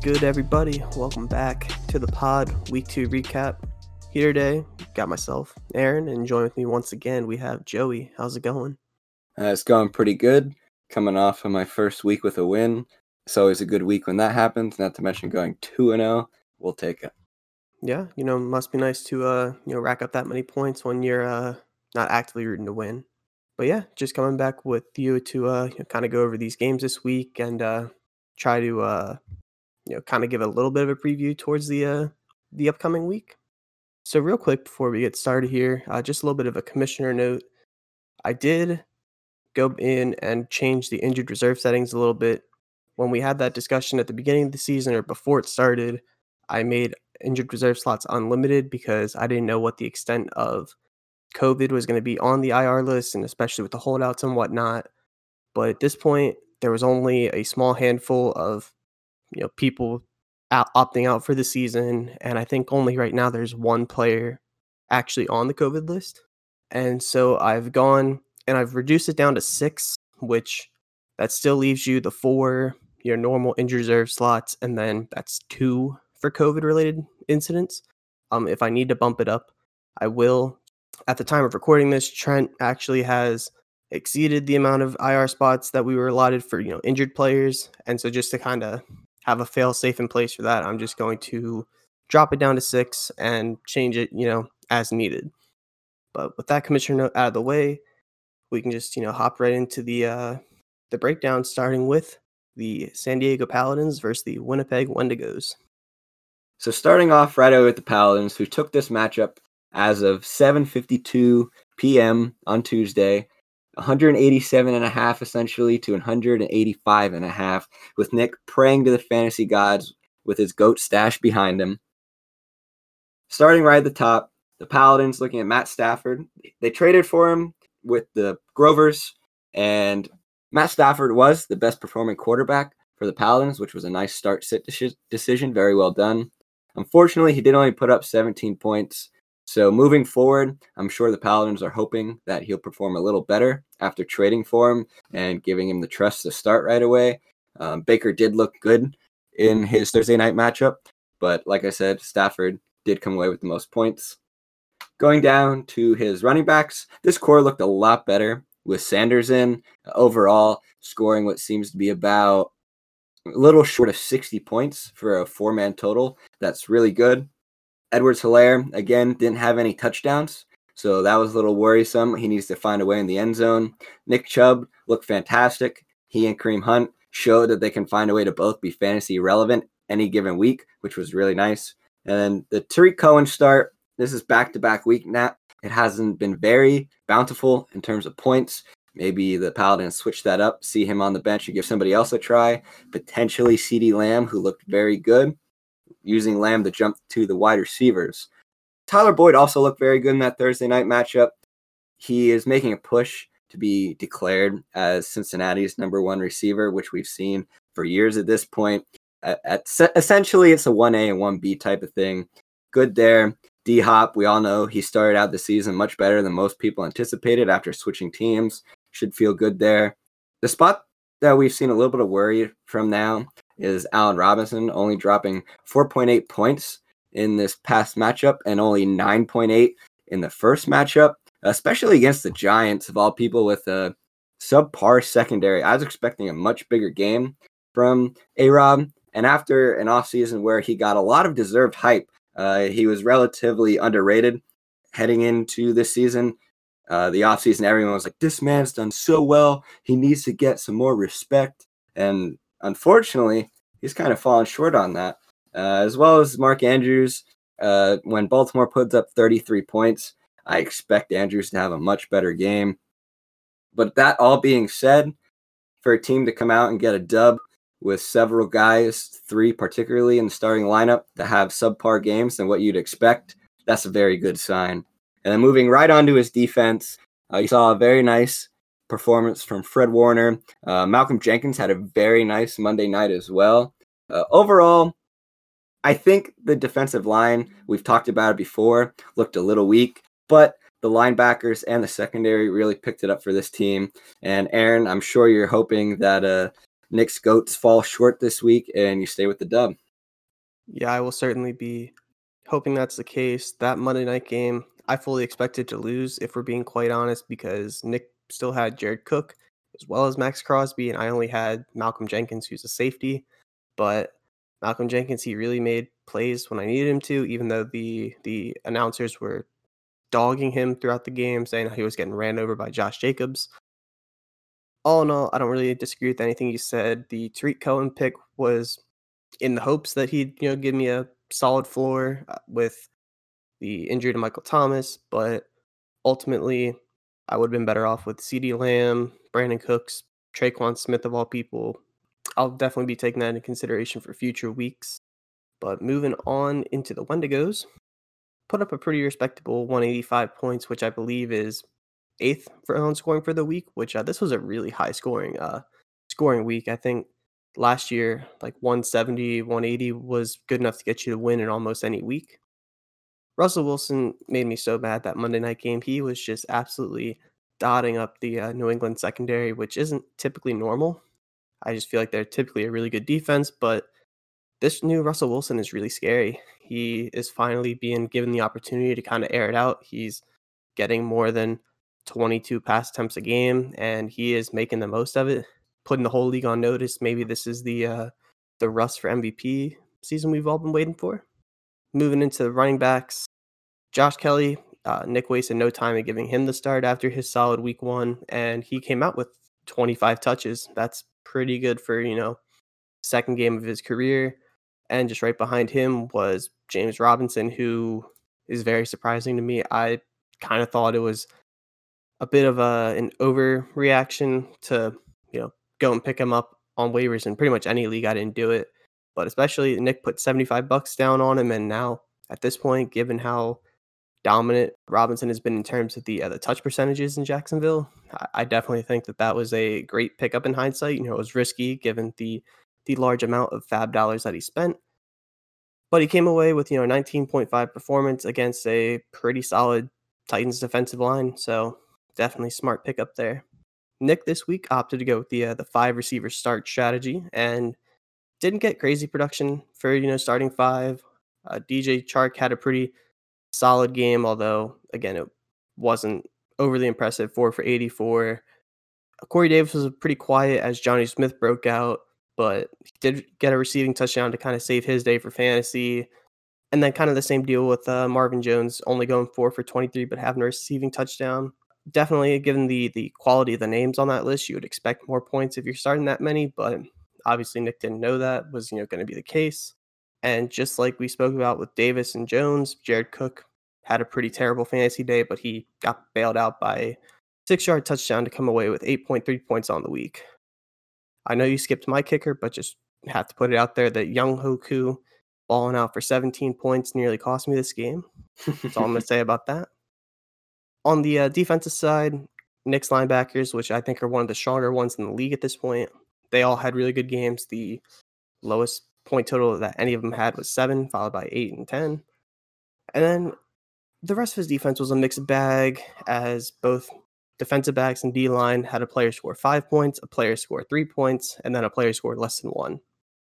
Good, everybody? Welcome back to the pod, week two recap. Here today, got myself, Aaron, and join with me once again. We have Joey. How's it going? Uh, it's going pretty good. Coming off of my first week with a win. It's always a good week when that happens. Not to mention going two and zero. We'll take it. Yeah, you know, must be nice to uh, you know, rack up that many points when you're uh not actively rooting to win. But yeah, just coming back with you to uh you know, kind of go over these games this week and uh try to uh you know kind of give a little bit of a preview towards the uh the upcoming week. So real quick before we get started here, uh, just a little bit of a commissioner note. I did go in and change the injured reserve settings a little bit. When we had that discussion at the beginning of the season or before it started, I made injured reserve slots unlimited because I didn't know what the extent of COVID was going to be on the IR list, and especially with the holdouts and whatnot. But at this point, there was only a small handful of you know people out, opting out for the season, and I think only right now there's one player actually on the COVID list. And so I've gone and I've reduced it down to six, which that still leaves you the four your normal injured reserve slots, and then that's two for COVID related incidents. Um, if I need to bump it up, I will. At the time of recording this, Trent actually has exceeded the amount of IR spots that we were allotted for you know injured players, and so just to kind of have a fail safe in place for that, I'm just going to drop it down to six and change it you know as needed. But with that commissioner note out of the way, we can just you know hop right into the uh, the breakdown, starting with the San Diego Paladins versus the Winnipeg Wendigos. So starting off right away with the Paladins, who took this matchup as of 7:52 p.m. on Tuesday, 187 and a half essentially to 185 and a half, with Nick praying to the fantasy gods with his goat stash behind him. Starting right at the top, the Paladins looking at Matt Stafford. They traded for him with the Grovers, and Matt Stafford was the best performing quarterback for the Paladins, which was a nice start sit decision. Very well done. Unfortunately, he did only put up 17 points. So moving forward, I'm sure the Paladins are hoping that he'll perform a little better after trading for him and giving him the trust to start right away. Um, Baker did look good in his Thursday night matchup, but like I said, Stafford did come away with the most points. Going down to his running backs, this core looked a lot better with Sanders in overall, scoring what seems to be about a little short of 60 points for a four man total. That's really good. Edwards Helaire, again, didn't have any touchdowns. So that was a little worrisome. He needs to find a way in the end zone. Nick Chubb looked fantastic. He and Kareem Hunt showed that they can find a way to both be fantasy relevant any given week, which was really nice. And then the Tarik Cohen start, this is back to back week now. It hasn't been very bountiful in terms of points. Maybe the Paladins switch that up, see him on the bench and give somebody else a try. Potentially CeeDee Lamb, who looked very good, using Lamb to jump to the wide receivers. Tyler Boyd also looked very good in that Thursday night matchup. He is making a push to be declared as Cincinnati's number one receiver, which we've seen for years at this point. At, at essentially, it's a 1A and 1B type of thing. Good there. D Hop, we all know he started out the season much better than most people anticipated after switching teams. Should feel good there. The spot that we've seen a little bit of worry from now is Allen Robinson only dropping 4.8 points in this past matchup and only 9.8 in the first matchup, especially against the Giants of all people with a subpar secondary. I was expecting a much bigger game from A Rob. And after an offseason where he got a lot of deserved hype, uh, he was relatively underrated heading into this season. Uh, the offseason, everyone was like, this man's done so well. He needs to get some more respect. And unfortunately, he's kind of fallen short on that. Uh, as well as Mark Andrews, uh, when Baltimore puts up 33 points, I expect Andrews to have a much better game. But that all being said, for a team to come out and get a dub with several guys, three particularly in the starting lineup, that have subpar games than what you'd expect, that's a very good sign. And then moving right on to his defense, uh, you saw a very nice performance from Fred Warner. Uh, Malcolm Jenkins had a very nice Monday night as well. Uh, overall, I think the defensive line, we've talked about it before, looked a little weak, but the linebackers and the secondary really picked it up for this team. And Aaron, I'm sure you're hoping that uh, Nick's goats fall short this week and you stay with the dub. Yeah, I will certainly be hoping that's the case. That Monday night game, I fully expected to lose, if we're being quite honest, because Nick still had Jared Cook as well as Maxx Crosby, and I only had Malcolm Jenkins, who's a safety. But Malcolm Jenkins, he really made plays when I needed him to, even though the the announcers were dogging him throughout the game, saying he was getting ran over by Josh Jacobs. All in all, I don't really disagree with anything you said. The Tarik Cohen pick was in the hopes that he'd you know give me a solid floor uh, with the injury to Michael Thomas, but ultimately I would have been better off with CeeDee Lamb, Brandin Cooks, Tre'Quan Smith of all people. I'll definitely be taking that into consideration for future weeks. But moving on into the Wendigos, put up a pretty respectable 185 points, which I believe is eighth for on scoring for the week. Which uh, this was a really high scoring uh scoring week. I think last year like 170, 180 was good enough to get you to win in almost any week. Russell Wilson made me so mad that Monday night game. He was just absolutely dotting up the uh, New England secondary, which isn't typically normal. I just feel like they're typically a really good defense, but this new Russell Wilson is really scary. He is finally being given the opportunity to kind of air it out. He's getting more than 22 pass attempts a game, and he is making the most of it, putting the whole league on notice. Maybe this is the uh, the Russ for MVP season we've all been waiting for. Moving into the running backs, Josh Kelley, uh, Nick wasted no time in giving him the start after his solid week one, and he came out with 25 touches. That's pretty good for you know second game of his career. And just right behind him was James Robinson, who is very surprising to me. I kind of thought it was a bit of a an overreaction to you know go and pick him up on waivers in pretty much any league. I didn't do it, but especially Nick put seventy five bucks down on him, and now at this point, given how dominant Robinson has been in terms of the uh, the touch percentages in Jacksonville, I, I definitely think that that was a great pickup in hindsight. You know, it was risky given the the large amount of FAAB dollars that he spent. But he came away with, you know, 19.5 performance against a pretty solid Titans defensive line. So definitely smart pickup there. Nick this week opted to go with the uh, the five receiver start strategy and didn't get crazy production for you know starting five. Uh, DJ Chark had a pretty solid game, although again it wasn't overly impressive. Four for 84. Corey Davis was pretty quiet as Jonnu Smith broke out but he did get a receiving touchdown to kind of save his day for fantasy. And then kind of the same deal with uh, Marvin Jones, only going four for 23, but having a receiving touchdown. Definitely, given the the quality of the names on that list, you would expect more points if you're starting that many. But obviously, Nick didn't know that was you know going to be the case. And just like we spoke about with Davis and Jones, Jared Cook had a pretty terrible fantasy day, but he got bailed out by six yard touchdown to come away with 8.3 points on the week. I know you skipped my kicker, but just have to put it out there that Younghoe Koo balling out for 17 points nearly cost me this game. That's all I'm going to say about that. On the uh, defensive side, Nick's linebackers, which I think are one of the stronger ones in the league at this point, they all had really good games. The lowest point total that any of them had was seven, followed by eight and 10. And then the rest of his defense was a mixed bag, as both defensive backs and D line had a player score five points, a player score three points, and then a player score less than one.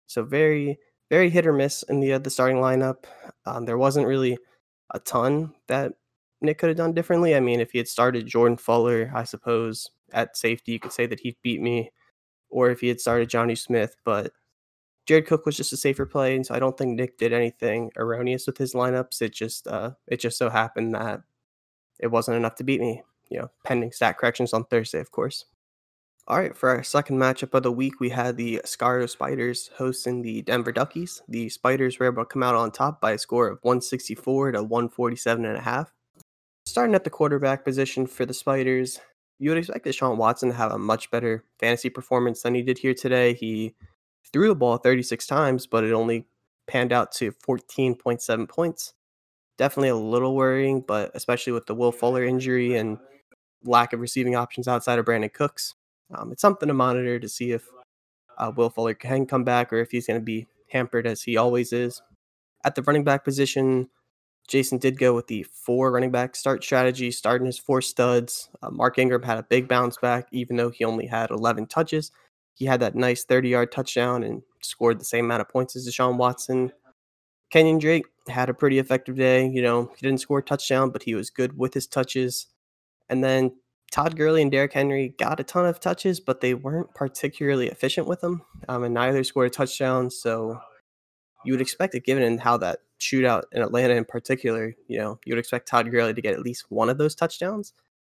So very, very hit or miss in the uh, the starting lineup. Um, there wasn't really a ton that Nick could have done differently. I mean, if he had started Jordan Fuller, I suppose at safety, you could say that he beat me, or if he had started Jonnu Smith, but Jared Cook was just a safer play, and so I don't think Nick did anything erroneous with his lineups. It just uh, it just so happened that it wasn't enough to beat me you know, pending stat corrections on Thursday, of course. All right, for our second matchup of the week, we had the Scario Spiders hosting the Denver Duckies. The Spiders were able to come out on top by a score of 164 to 147 and a half. Starting at the quarterback position for the Spiders, you would expect Deshaun Watson to have a much better fantasy performance than he did here today. He threw the ball 36 times, but it only panned out to 14.7 points. Definitely a little worrying, but especially with the Will Fuller injury and lack of receiving options outside of Brandin Cooks. Um, it's something to monitor to see if uh, Will Fuller can come back or if he's going to be hampered as he always is. At the running back position, Jason did go with the four running back start strategy, starting his four studs. Uh, Mark Ingram had a big bounce back, even though he only had 11 touches. He had that nice 30 yard touchdown and scored the same amount of points as Deshaun Watson. Kenyan Drake had a pretty effective day. You know, he didn't score a touchdown, but he was good with his touches. And then Todd Gurley and Derrick Henry got a ton of touches, but they weren't particularly efficient with them. Um, and neither scored a touchdown. So you would expect it, given how that shootout in Atlanta in particular, you know, you would expect Todd Gurley to get at least one of those touchdowns.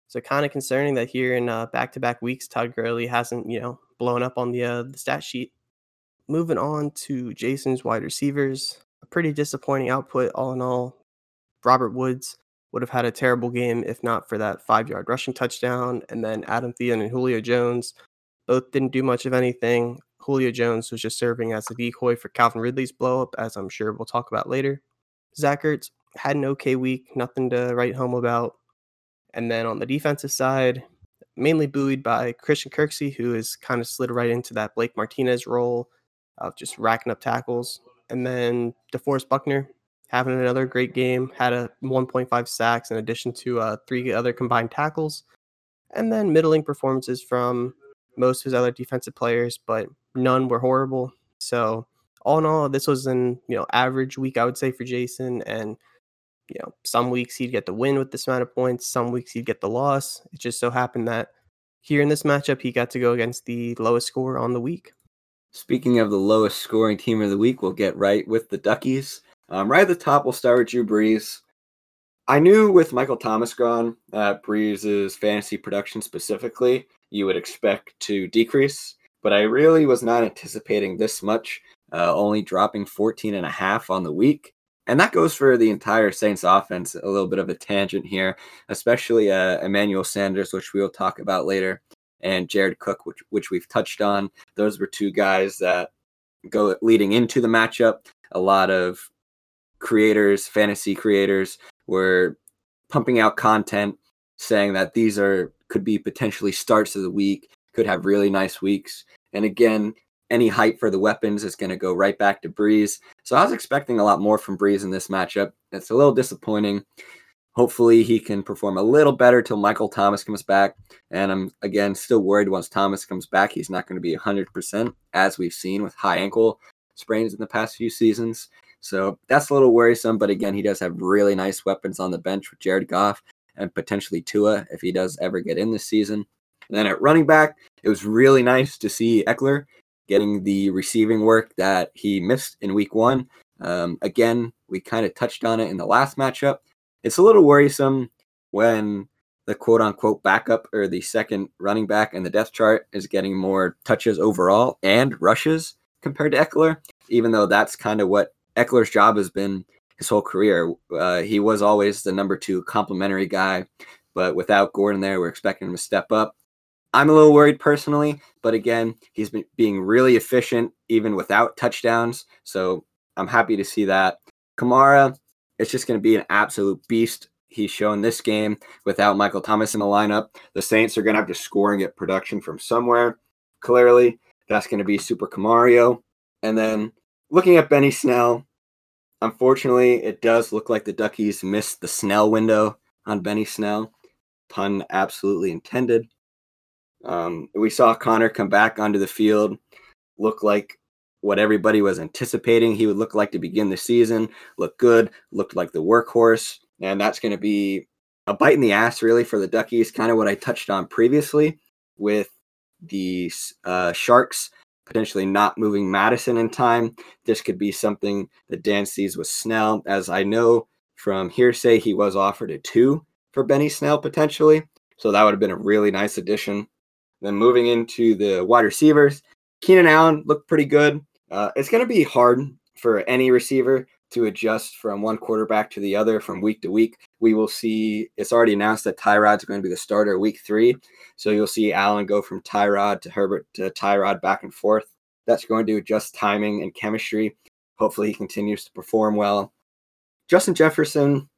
So kind of concerning that here in uh, back-to-back weeks, Todd Gurley hasn't, you know, blown up on the uh, the stat sheet. Moving on to Jason's wide receivers, a pretty disappointing output all in all. Robert Woods would have had a terrible game if not for that five-yard rushing touchdown, and then Adam Thielen and Julio Jones both didn't do much of anything. Julio Jones was just serving as a decoy for Calvin Ridley's blowup, as I'm sure we'll talk about later. Zach Ertz had an okay week, nothing to write home about. And then on the defensive side, mainly buoyed by Christian Kirksey, who has kind of slid right into that Blake Martinez role of just racking up tackles. And then DeForest Buckner having another great game, had a 1.5 sacks in addition to uh, three other combined tackles. And then middling performances from most of his other defensive players, but none were horrible. So all in all, this was an you know average week I would say for Jason, and you know some weeks he'd get the win with this amount of points, some weeks he'd get the loss. It just so happened that here in this matchup he got to go against the lowest score on the week. Speaking of the lowest scoring team of the week, we'll get right with the Duckies. Um, right at the top, we'll start with Drew Brees. I knew with Michael Thomas gone that Brees' fantasy production specifically, you would expect to decrease but I really was not anticipating this much, uh, only dropping 14 and a half on the week. And that goes for the entire Saints offense. A little bit of a tangent here, especially uh, Emmanuel Sanders, which we will talk about later, and Jared Cook, which, which we've touched on. Those were two guys that go leading into the matchup. A lot of creators, fantasy creators, were pumping out content saying that these are could be potentially starts of the week could have really nice weeks. And again, any hype for the weapons is going to go right back to Brees. So I was expecting a lot more from Brees in this matchup. It's a little disappointing. Hopefully he can perform a little better till Michael Thomas comes back. And I'm again still worried once Thomas comes back, he's not going to be 100% as we've seen with high ankle sprains in the past few seasons. So that's a little worrisome. But again, he does have really nice weapons on the bench with Jared Goff and potentially Tua if he does ever get in this season. And then at running back, it was really nice to see Ekeler getting the receiving work that he missed in week one. Um, again, we kind of touched on it in the last matchup. It's a little worrisome when the quote unquote backup or the second running back in the depth chart is getting more touches overall and rushes compared to Ekeler, even though that's kind of what Ekeler's job has been his whole career. Uh, he was always the number two complementary guy, but without Gordon there, we're expecting him to step up. I'm a little worried personally, but again, he's been being really efficient even without touchdowns. So I'm happy to see that. Kamara, it's just going to be an absolute beast. He's shown this game without Michael Thomas in the lineup. The Saints are going to have to score and get production from somewhere. Clearly, that's going to be Super Camario. And then looking at Benny Snell, unfortunately, it does look like the Duckies missed the Snell window on Benny Snell. Pun absolutely intended. Um, we saw Conner come back onto the field, look like what everybody was anticipating he would look like to begin the season. Look good, looked like the workhorse, and that's going to be a bite in the ass, really, for the Duckies. Kind of what I touched on previously with the uh, Sharks potentially not moving Mattison in time. This could be something that Dan sees with Snell, as I know from hearsay he was offered a two for Benny Snell potentially. So that would have been a really nice addition then moving into the wide receivers, Keenan Allen looked pretty good. Uh, it's going to be hard for any receiver to adjust from one quarterback to the other from week to week. We will see it's already announced that Tyrod's going to be the starter week three. So you'll see Allen go from Tyrod to Herbert to Tyrod back and forth. That's going to adjust timing and chemistry. Hopefully he continues to perform well. Justin Jefferson,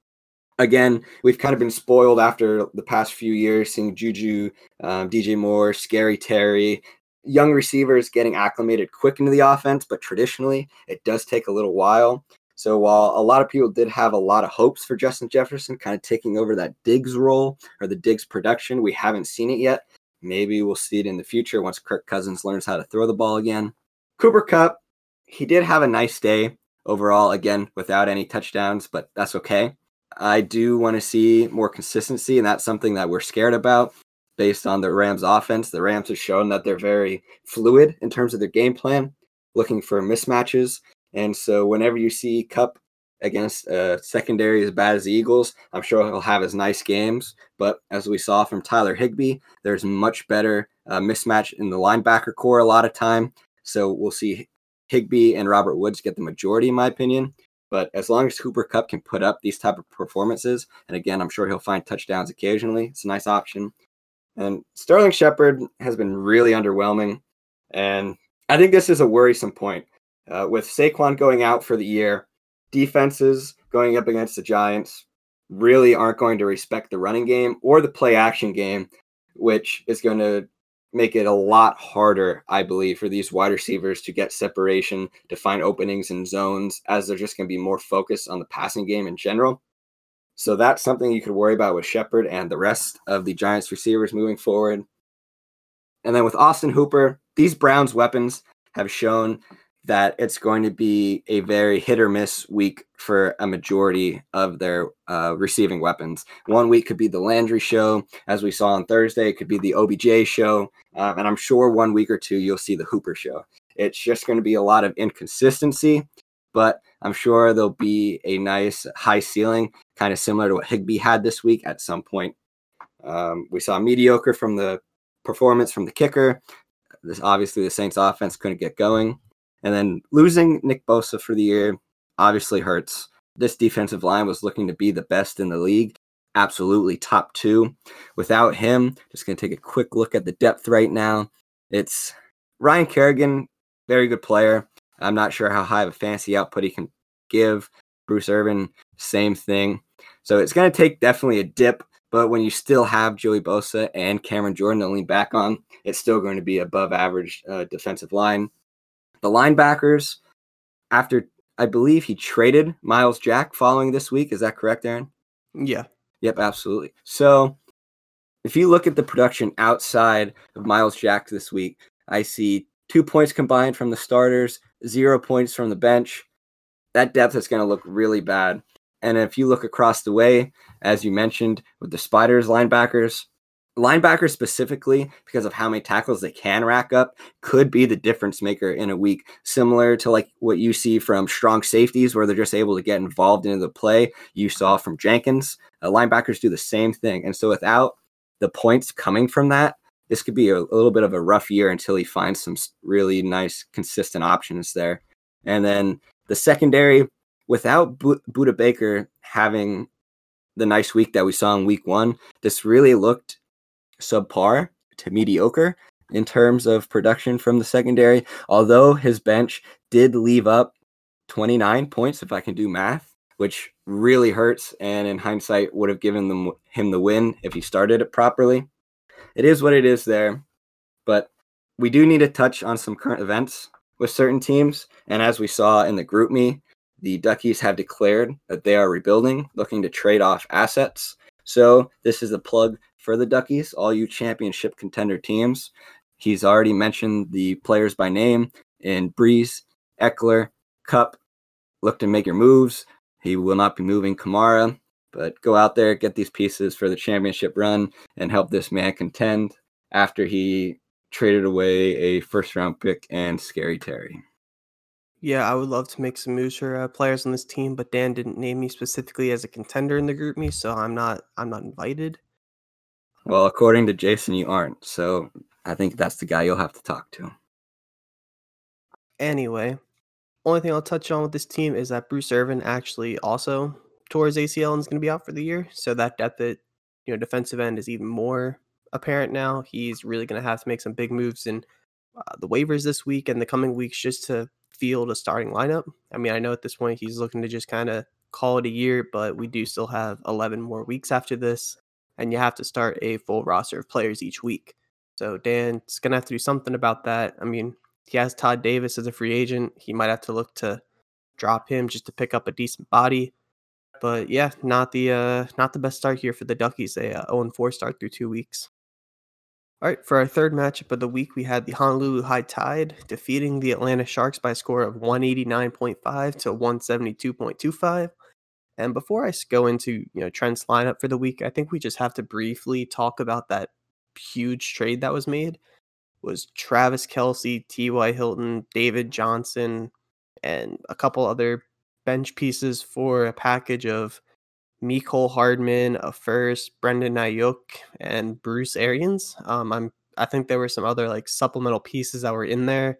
again, we've kind of been spoiled after the past few years seeing Juju, um, DJ Moore, Scary Terry, young receivers getting acclimated quick into the offense, but traditionally it does take a little while. So while a lot of people did have a lot of hopes for Justin Jefferson kind of taking over that Diggs role or the Diggs production, we haven't seen it yet. Maybe we'll see it in the future once Kirk Cousins learns how to throw the ball again. Cooper Kupp, he did have a nice day overall, again, without any touchdowns, but that's okay. I do want to see more consistency, and that's something that we're scared about based on the Rams offense. The Rams have shown that they're very fluid in terms of their game plan, looking for mismatches. And so whenever you see Kupp against a secondary as bad as the Eagles, I'm sure he'll have his nice games. But as we saw from Tyler Higbee, there's much better uh, mismatch in the linebacker core a lot of time. So we'll see Higbee and Robert Woods get the majority, in my opinion. But as long as Cooper Kupp can put up these type of performances, and again, I'm sure he'll find touchdowns occasionally. It's a nice option. And Sterling Shepard has been really underwhelming. And I think this is a worrisome point. Uh, with Saquon going out for the year, defenses going up against the Giants really aren't going to respect the running game or the play action game, which is going to make it a lot harder, I believe, for these wide receivers to get separation, to find openings in zones, as they're just going to be more focused on the passing game in general. So that's something you could worry about with Shepard and the rest of the Giants receivers moving forward. And then with Austin Hooper, these Browns weapons have shown that it's going to be a very hit or miss week for a majority of their uh, receiving weapons. One week could be the Landry show, as we saw on Thursday. It could be the OBJ show. Um, and I'm sure one week or two you'll see the Hooper show. It's just going to be a lot of inconsistency, but I'm sure there'll be a nice high ceiling, kind of similar to what Higbee had this week at some point. Um, we saw mediocre from the performance from the kicker. This obviously the Saints offense couldn't get going. And then losing Nick Bosa for the year obviously hurts. This defensive line was looking to be the best in the league, absolutely top two. Without him, just going to take a quick look at the depth right now. It's Ryan Kerrigan, very good player. I'm not sure how high of a fantasy output he can give. Bruce Irvin, same thing. So it's going to take definitely a dip, but when you still have Joey Bosa and Cameron Jordan to lean back on, it's still going to be above average uh, defensive line. The linebackers, after I believe he traded Myles Jack following this week. Is that correct, Aaron? Yeah. Yep, absolutely. So if you look at the production outside of Myles Jack this week, I see two points combined from the starters, zero points from the bench. That depth is going to look really bad. And if you look across the way, as you mentioned, with the Spiders linebackers, linebackers specifically because of how many tackles they can rack up could be the difference maker in a week. Similar to like what you see from strong safeties where they're just able to get involved into the play you saw from jenkins uh, linebackers do the same thing. And so without the points coming from that this could be a, a little bit of a rough year until he finds some really nice consistent options there. And then the secondary without B- Budda Baker having the nice week that we saw in week one, this really looked subpar to mediocre in terms of production from the secondary. Although his bench did leave up 29 points, if I can do math, which really hurts, and in hindsight would have given them him the win if he started it properly. It is what it is there, but we do need to touch on some current events with certain teams. And as we saw in the GroupMe, the Duckies have declared that they are rebuilding, looking to trade off assets. So this is a plug for the Duckies, all you championship contender teams. He's already mentioned the players by name in Brees, Ekeler, Kupp. Look to make your moves. He will not be moving Kamara, but go out there, get these pieces for the championship run, and help this man contend after he traded away a first round pick and Scary Terry. Yeah, I would love to make some moves for uh, players on this team, but Dan didn't name me specifically as a contender in the GroupMe, so I'm not I'm not invited. Well, according to Jason, you aren't. So I think that's the guy you'll have to talk to. Anyway, only thing I'll touch on with this team is that Bruce Irvin actually also tore his ACL and is going to be out for the year. So that depth at you know defensive end is even more apparent now. He's really going to have to make some big moves in uh, the waivers this week and the coming weeks just to field a starting lineup. I mean, I know at this point he's looking to just kind of call it a year, but we do still have 11 more weeks after this and you have to start a full roster of players each week. So Dan's gonna have to do something about that. I mean, he has Todd Davis as a free agent. He might have to look to drop him just to pick up a decent body. But yeah, not the uh not the best start here for the Duckies. They uh, 0 4 start through two weeks. All right, for our third matchup of the week, we had the Honolulu High Tide defeating the Atlanta Sharks by a score of 189.5 to 172.25. And before I go into you know Trent's lineup for the week, I think we just have to briefly talk about that huge trade that was made. Was Travis Kelce, T.Y. Hilton, David Johnson, and a couple other bench pieces for a package of Mecole Hardman, a first, Brandon Aiyuk, and Bruce Arians. Um, I'm I think there were some other like supplemental pieces that were in there,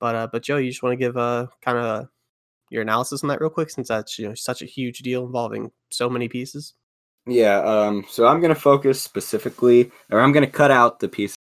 but uh, but Joe, you just want to give a kind of your analysis on that real quick, since that's you know such a huge deal involving so many pieces. Yeah. Um. So I'm gonna focus specifically, or I'm gonna cut out the pieces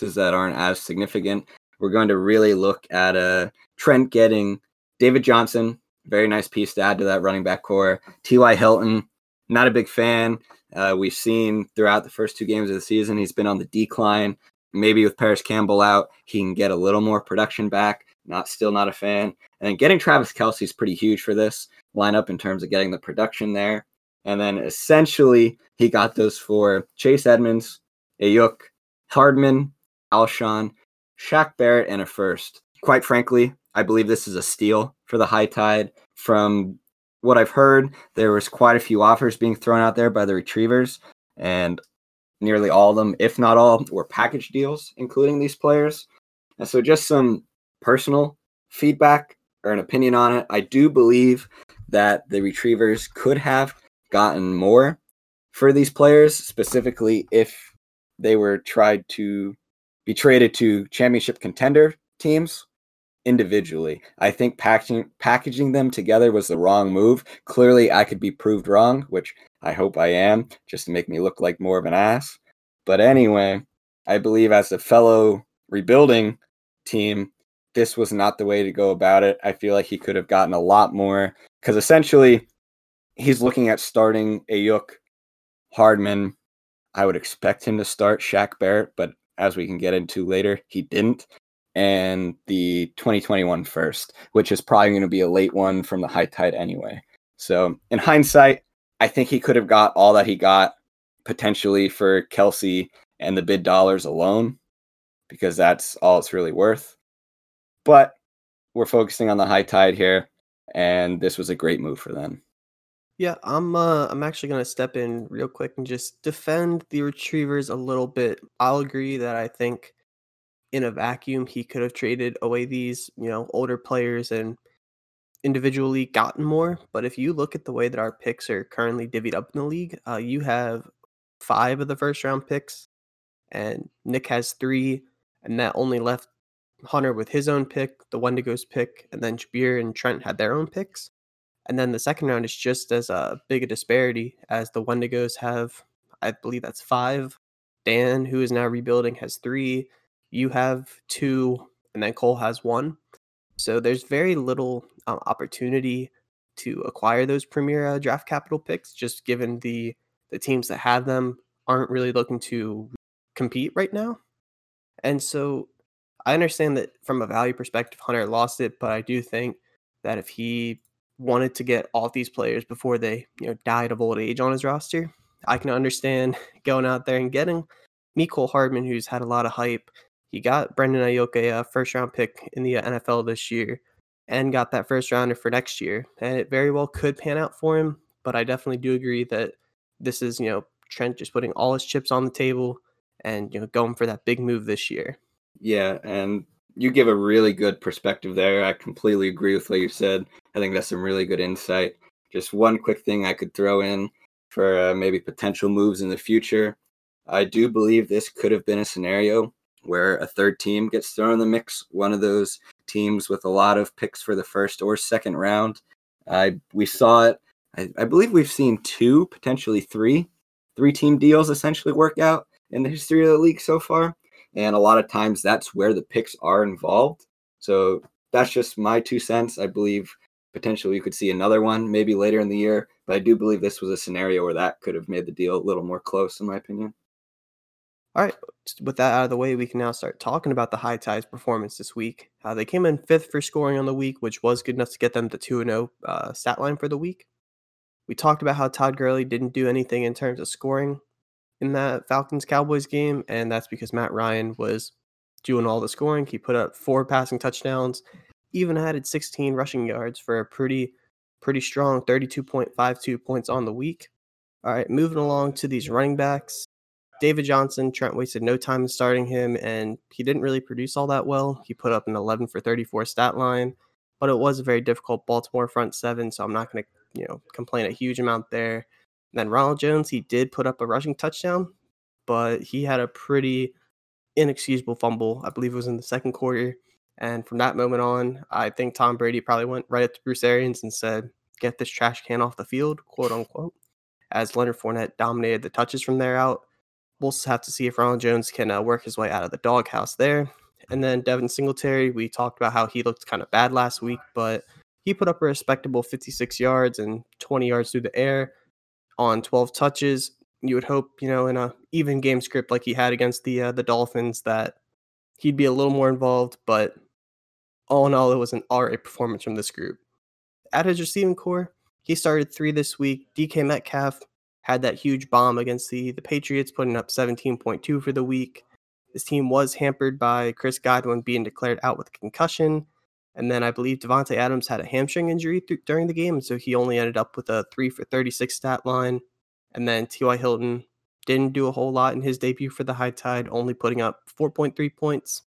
that aren't as significant. We're going to really look at uh Trent getting David Johnson, very nice piece to add to that running back core. T.Y. Hilton, not a big fan. Uh, we've seen throughout the first two games of the season, he's been on the decline. Maybe with Parris Campbell out, he can get a little more production back. Not still not a fan. And getting Travis Kelce is pretty huge for this lineup in terms of getting the production there. And then essentially he got those for Chase Edmonds, Aiyuk, Hardman, Alshon, Shaq Barrett, and a first. Quite frankly, I believe this is a steal for the high tide from what I've heard, there was quite a few offers being thrown out there by the retrievers, and nearly all of them, if not all, were package deals, including these players. And so, just some personal feedback or an opinion on it. I do believe that the retrievers could have gotten more for these players, specifically if they were tried to be traded to championship contender teams individually. I think packaging packaging them together was the wrong move. Clearly, I could be proved wrong, which I hope I am, just to make me look like more of an ass. But anyway, I believe as a fellow rebuilding team, this was not the way to go about it. I feel like he could have gotten a lot more because essentially he's looking at starting Aiyuk, Hardman. I would expect him to start Shaq Barrett, but as we can get into later, he didn't and the 2021 first, which is probably going to be a late one from the high tide anyway. So, in hindsight, I think he could have got all that he got potentially for Kelce and the bid dollars alone because that's all it's really worth. But we're focusing on the high tide here, and this was a great move for them. Yeah, I'm uh I'm actually gonna step in real quick and just defend the retrievers a little bit. I'll agree that I think in a vacuum, he could have traded away these, you know, older players and individually gotten more. But if you look at the way that our picks are currently divvied up in the league, uh, you have five of the first round picks, and Nick has three, and that only left Hunter with his own pick, the Wendigos pick, and then Jabir and Trent had their own picks. And then the second round is just as uh, big a disparity as the Wendigos have, I believe that's five. Dan, who is now rebuilding, has three you have two, and then Cole has one. So there's very little um, opportunity to acquire those premier uh, draft capital picks, just given the the teams that have them aren't really looking to compete right now. And so I understand that from a value perspective, Hunter lost it, but I do think that if he wanted to get all these players before they you know died of old age on his roster, I can understand going out there and getting Mecole Hardman, who's had a lot of hype, he got Brandon Aiyuk a first round pick in the uh, NFL this year and got that first rounder for next year. And it very well could pan out for him. But I definitely do agree that this is, you know, Trent just putting all his chips on the table and, you know, going for that big move this year. Yeah. And you give a really good perspective there. I completely agree with what you said. I think that's some really good insight. Just one quick thing I could throw in for uh, maybe potential moves in the future. I do believe this could have been a scenario where a third team gets thrown in the mix, one of those teams with a lot of picks for the first or second round. I we saw it. I, I believe we've seen two, potentially three, three team deals essentially work out in the history of the league so far. And a lot of times that's where the picks are involved. So that's just my two cents. I believe potentially you could see another one maybe later in the year, but I do believe this was a scenario where that could have made the deal a little more close, in my opinion. All right, with that out of the way, we can now start talking about the High Tide's performance this week. Uh, they came in fifth for scoring on the week, which was good enough to get them to 2 0 uh, stat line for the week. We talked about how Todd Gurley didn't do anything in terms of scoring in that Falcons Cowboys game, and that's because Matt Ryan was doing all the scoring. He put up four passing touchdowns, even added 16 rushing yards for a pretty pretty strong 32.52 points on the week. All right, moving along to these running backs. David Johnson, Trent wasted no time in starting him, and he didn't really produce all that well. He put up an 11 for 34 stat line, but it was a very difficult Baltimore front seven, so I'm not going to, you know, complain a huge amount there. Then Ronald Jones, he did put up a rushing touchdown, but he had a pretty inexcusable fumble. I believe it was in the second quarter. And from that moment on, I think Tom Brady probably went right up to Bruce Arians and said, "Get this trash can off the field," quote unquote. As Leonard Fournette dominated the touches from there out, we'll have to see if Ronald Jones can uh, work his way out of the doghouse there. And then Devin Singletary, we talked about how he looked kind of bad last week, but he put up a respectable 56 yards and 20 yards through the air on 12 touches. You would hope, you know, in a even game script like he had against the uh, the Dolphins, that he'd be a little more involved. But all in all, it was an alright performance from this group. At his receiving core, he started three this week. DK Metcalf had that huge bomb against the the Patriots, putting up 17.2 for the week. His team was hampered by Chris Godwin being declared out with concussion, and then I believe Davante Adams had a hamstring injury th- during the game, so he only ended up with a three for 36 stat line. And then T.Y. Hilton didn't do a whole lot in his debut for the High Tide, only putting up 4.3 points.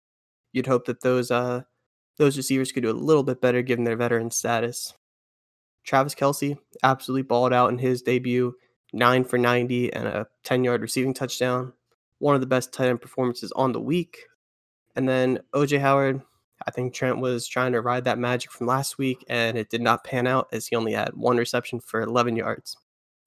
You'd hope that those uh those receivers could do a little bit better given their veteran status. Travis Kelce absolutely balled out in his debut, nine for 90 and a 10 yard receiving touchdown. One of the best tight end performances on the week. And then OJ Howard, I think Trent was trying to ride that magic from last week, and it did not pan out as he only had one reception for 11 yards.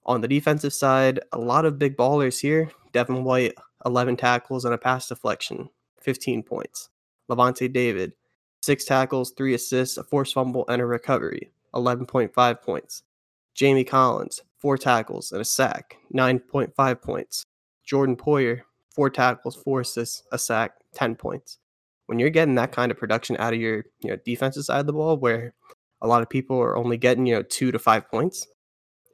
On the defensive side, a lot of big ballers here. Devin White, 11 tackles and a pass deflection, 15 points. Lavonte David, six tackles, three assists, a forced fumble, and a recovery, 11.5 points. Jamie Collins, four tackles and a sack, 9.5 points. Jordan Poyer, four tackles, four assists, a sack, 10 points. When you're getting that kind of production out of your you know defensive side of the ball, where a lot of people are only getting you know two to five points,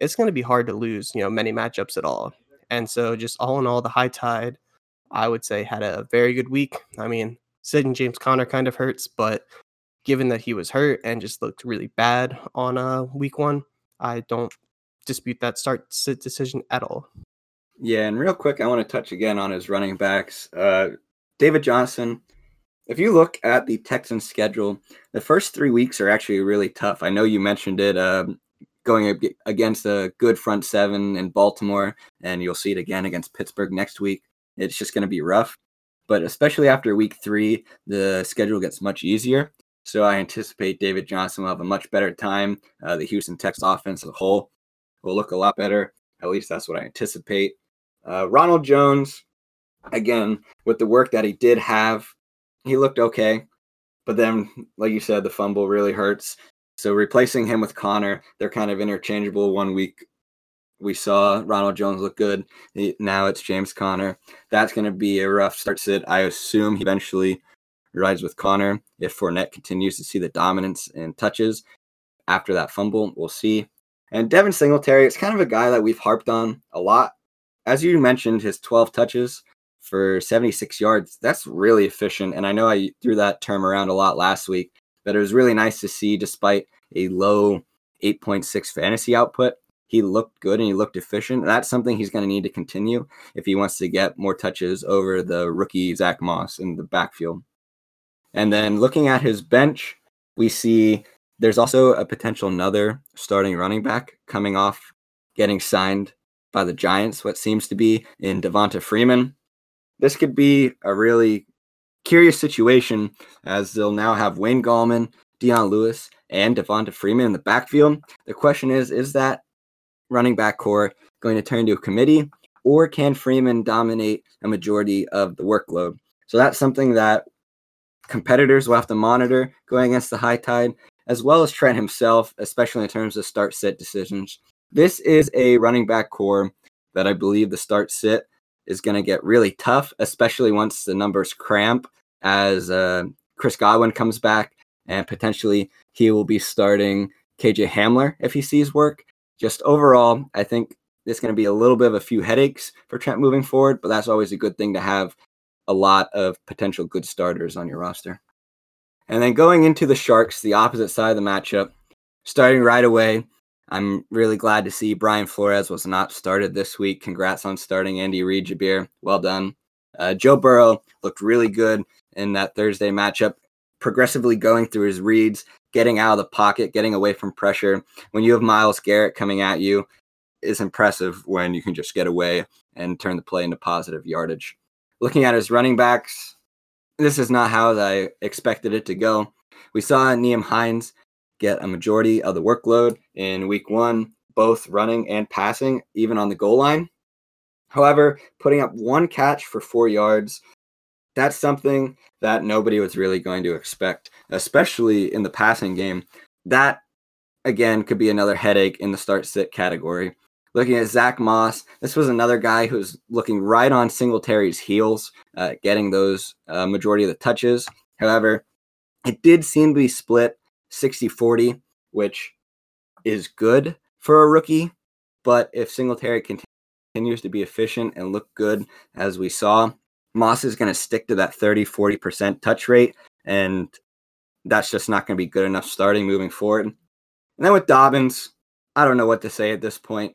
it's going to be hard to lose you know many matchups at all. And so, just all in all, the high tide, I would say, had a very good week. I mean, sitting James Conner kind of hurts, but given that he was hurt and just looked really bad on uh, week one, I don't dispute that start sit decision at all. Yeah, and real quick, I want to touch again on his running backs. Uh, David Johnson. If you look at the Texans' schedule, the first three weeks are actually really tough. I know you mentioned it, um, going against a good front seven in Baltimore, and you'll see it again against Pittsburgh next week. It's just going to be rough. But especially after week three, the schedule gets much easier. So I anticipate David Johnson will have a much better time. Uh, the Houston Texans offense as a whole will look a lot better. At least that's what I anticipate. Uh, Ronald Jones, again, with the work that he did have, he looked okay. But then, like you said, the fumble really hurts. So replacing him with Conner, they're kind of interchangeable. One week we saw Ronald Jones look good. Now it's James Conner. That's going to be a rough start sit. I assume he eventually rides with Conner. If Fournette continues to see the dominance and touches after that fumble, we'll see. And Devin Singletary, it's kind of a guy that we've harped on a lot. As you mentioned, his 12 touches for 76 yards, that's really efficient. And I know I threw that term around a lot last week, but it was really nice to see despite a low 8.6 fantasy output. He looked good and he looked efficient. That's something he's going to need to continue if he wants to get more touches over the rookie Zach Moss in the backfield. And then looking at his bench, we see there's also a potential another starting running back coming off getting signed by the Giants, what seems to be in Devonta Freeman. This could be a really curious situation as they'll now have Wayne Gallman, Dion Lewis, and Devonta Freeman in the backfield. The question is, is that running back core going to turn into a committee, or can Freeman dominate a majority of the workload? So that's something that competitors will have to monitor going against the high tide, as well as Trent himself, especially in terms of start sit decisions. This is a running back core that I believe the start sit is going to get really tough, especially once the numbers cramp as uh, Chris Godwin comes back and potentially he will be starting KJ Hamler if he sees work. Just overall, I think It's going to be a little bit of a few headaches for Trent moving forward, but that's always a good thing to have a lot of potential good starters on your roster. And then going into the Sharks, the opposite side of the matchup, starting right away, I'm really glad to see Brian Flores was not started this week. Congrats on starting Andy Reid, Jabir. Well done. Uh, Joe Burrow looked really good in that Thursday matchup, progressively going through his reads, getting out of the pocket, getting away from pressure. When you have Myles Garrett coming at you, is impressive when you can just get away and turn the play into positive yardage. Looking at his running backs, this is not how I expected it to go. We saw Nyheim Hines get a majority of the workload in week one, both running and passing, even on the goal line. However, putting up one catch for four yards, that's something that nobody was really going to expect, especially in the passing game. That, again, could be another headache in the start sit category. Looking at Zach Moss, this was another guy who's looking right on Singletary's heels, uh, getting those uh, majority of the touches. However, it did seem to be split 60 40, which is good for a rookie. But if Singletary continues to be efficient and look good, as we saw, Moss is going to stick to that 30 40% touch rate. And that's just not going to be good enough starting moving forward. And then with Dobbins, I don't know what to say at this point.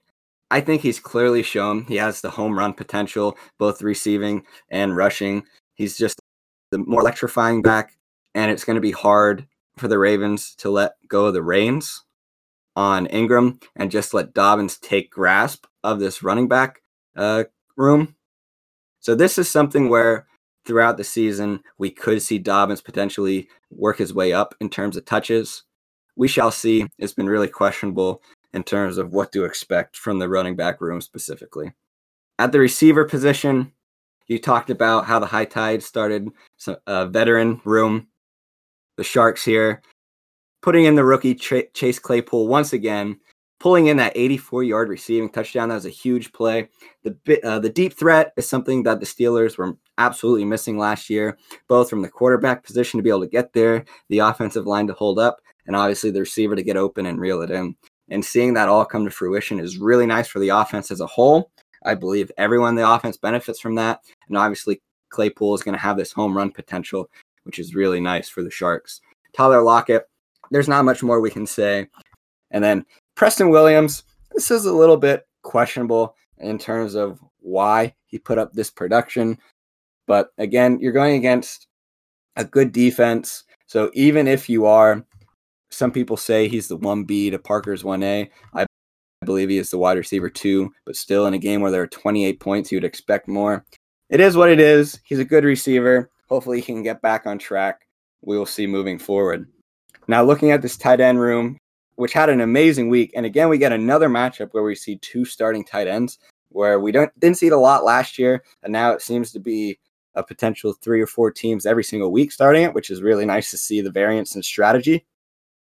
I think he's clearly shown he has the home run potential, both receiving and rushing. He's just the more electrifying back, and it's going to be hard for the Ravens to let go of the reins on Ingram and just let Dobbins take grasp of this running back uh, room. So this is something where throughout the season we could see Dobbins potentially work his way up in terms of touches. We shall see. It's been really questionable in terms of what to expect from the running back room specifically. At the receiver position, you talked about how the high tide started a veteran room. The Sharks here putting in the rookie Chase Claypool once again, pulling in that 84 yard receiving touchdown. That was a huge play. The uh, the deep threat is something that the Steelers were absolutely missing last year, both from the quarterback position to be able to get there, the offensive line to hold up, and obviously the receiver to get open and reel it in. And seeing that all come to fruition is really nice for the offense as a whole. I believe everyone in the offense benefits from that. And obviously, Claypool is going to have this home run potential, which is really nice for the Sharks. Tyler Lockett, there's not much more we can say. And then Preston Williams, this is a little bit questionable in terms of why he put up this production. But again, you're going against a good defense. So even if you are some people say he's the 1B to Parker's 1A. I believe he is the wide receiver 2, but still in a game where there are 28 points, you would expect more. It is what it is. He's a good receiver. Hopefully, he can get back on track. We will see moving forward. Now, looking at this tight end room, which had an amazing week, and again, we get another matchup where we see two starting tight ends, where we don't didn't see it a lot last year, and now it seems to be a potential three or four teams every single week starting it, which is really nice to see the variance in strategy.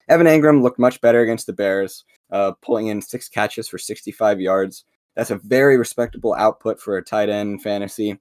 Evan Engram looked much better against the Bears, uh, pulling in six catches for 65 yards. That's a very respectable output for a tight end fantasy.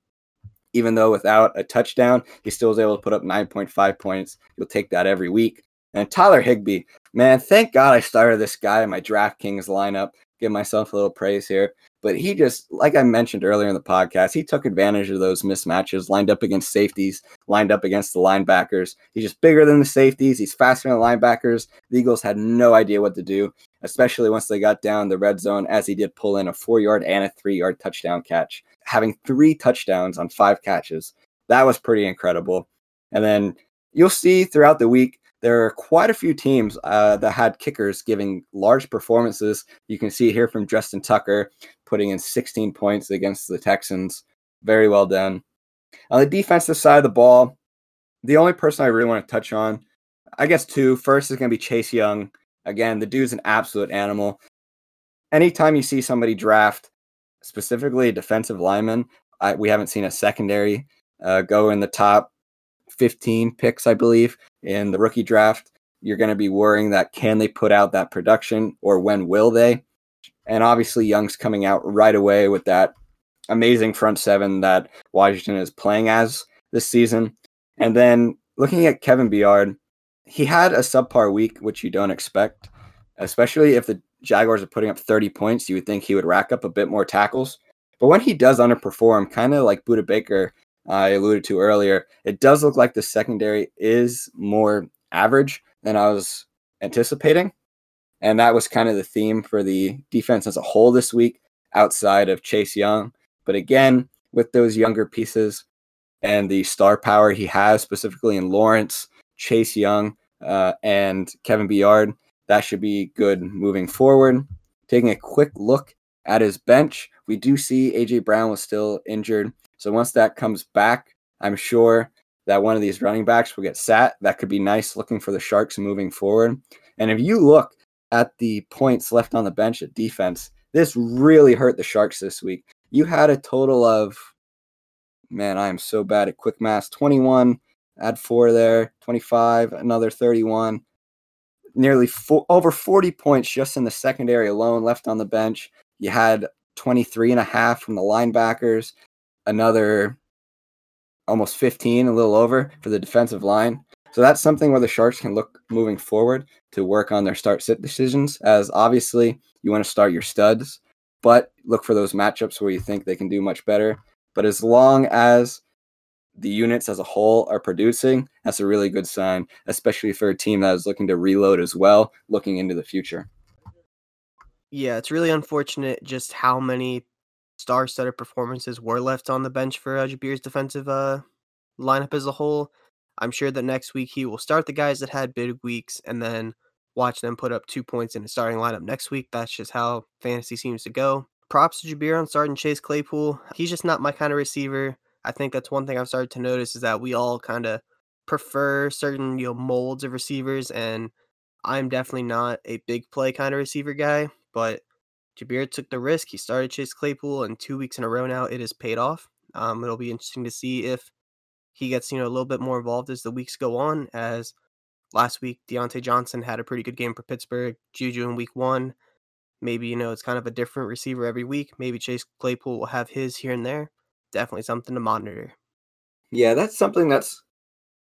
Even though without a touchdown, he still was able to put up 9.5 points. You'll take that every week. And Tyler Higbee, man, thank God I started this guy in my DraftKings lineup. Give myself a little praise here. But he just, like I mentioned earlier in the podcast, he took advantage of those mismatches, lined up against safeties, lined up against the linebackers. He's just bigger than the safeties. He's faster than the linebackers. The Eagles had no idea what to do, especially once they got down the red zone, as he did pull in a four yard and a three yard touchdown catch, having three touchdowns on five catches. That was pretty incredible. And then you'll see throughout the week, there are quite a few teams uh, that had kickers giving large performances. You can see here from Justin Tucker putting in 16 points against the Texans. Very well done. On the defensive side of the ball, the only person I really want to touch on, I guess two. First is going to be Chase Young. Again, the dude's an absolute animal. Anytime you see somebody draft, specifically a defensive lineman, I, we haven't seen a secondary uh, go in the top 15 picks, I believe, in the rookie draft. You're going to be worrying that can they put out that production or when will they? And obviously, Young's coming out right away with that amazing front seven that Washington is playing as this season. And then looking at Kevin Byard, he had a subpar week, which you don't expect, especially if the Jaguars are putting up 30 points, you would think he would rack up a bit more tackles. But when he does underperform, kind of like Budda Baker I alluded to earlier, it does look like the secondary is more average than I was anticipating. And that was kind of the theme for the defense as a whole this week, outside of Chase Young. But again, with those younger pieces and the star power he has, specifically in Lawrence, Chase Young, uh, and Kevin Byard, that should be good moving forward. Taking a quick look at his bench, we do see AJ Brown was still injured. So once that comes back, I'm sure that one of these running backs will get sat. That could be nice looking for the Sharks moving forward. And if you look at the points left on the bench at defense, this really hurt the Sharks this week. You had a total of, man, I am so bad at quick math 21, add four there, 25, another 31. Nearly four, over 40 points just in the secondary alone left on the bench. You had 23 and a half from the linebackers, another almost 15, a little over for the defensive line. So that's something where the Sharks can look moving forward to work on their start sit decisions. As obviously you want to start your studs, but look for those matchups where you think they can do much better. But as long as the units as a whole are producing, that's a really good sign, especially for a team that is looking to reload as well, looking into the future. Yeah, it's really unfortunate just how many star-studded performances were left on the bench for uh, Jabir's defensive uh, lineup as a whole. I'm sure that next week he will start the guys that had big weeks and then watch them put up two points in the starting lineup next week. That's just how fantasy seems to go. Props to Jabir on starting Chase Claypool. He's just not my kind of receiver. I think that's one thing I've started to notice is that we all kind of prefer certain you know molds of receivers, and I'm definitely not a big play kind of receiver guy. But Jabir took the risk. He started Chase Claypool, and two weeks in a row now, it has paid off. Um, it'll be interesting to see if he gets you know a little bit more involved as the weeks go on. As last week, Diontae Johnson had a pretty good game for Pittsburgh. Juju in week one. Maybe you know it's kind of a different receiver every week. Maybe Chase Claypool will have his here and there. Definitely something to monitor. Yeah, that's something that's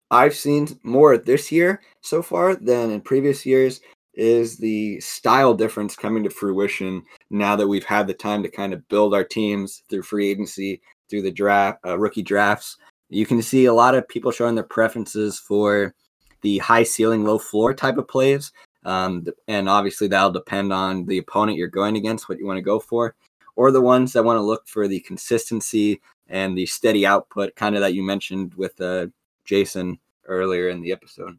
I've seen more this year so far than in previous years is the style difference coming to fruition now that we've had the time to kind of build our teams through free agency, through the draft, uh, rookie drafts. You can see a lot of people showing their preferences for the high ceiling, low floor type of plays. Um, and obviously, that'll depend on the opponent you're going against, what you want to go for, or the ones that want to look for the consistency and the steady output, kind of that you mentioned with uh, Jason earlier in the episode.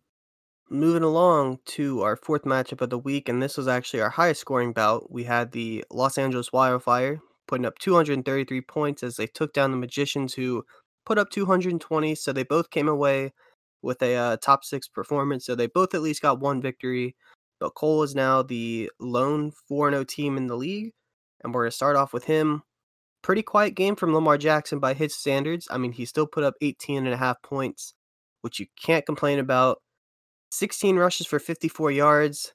Moving along to our fourth matchup of the week, and this was actually our highest scoring bout. We had the Los Angeles Wildfire putting up 233 points as they took down the Magicians, who put up 220. So they both came away with a uh, top six performance. So they both at least got one victory. But Cole is now the lone 4 0 team in the league. And we're going to start off with him. Pretty quiet game from Lamar Jackson by his standards. I mean, he still put up 18 and a half points, which you can't complain about. 16 rushes for 54 yards.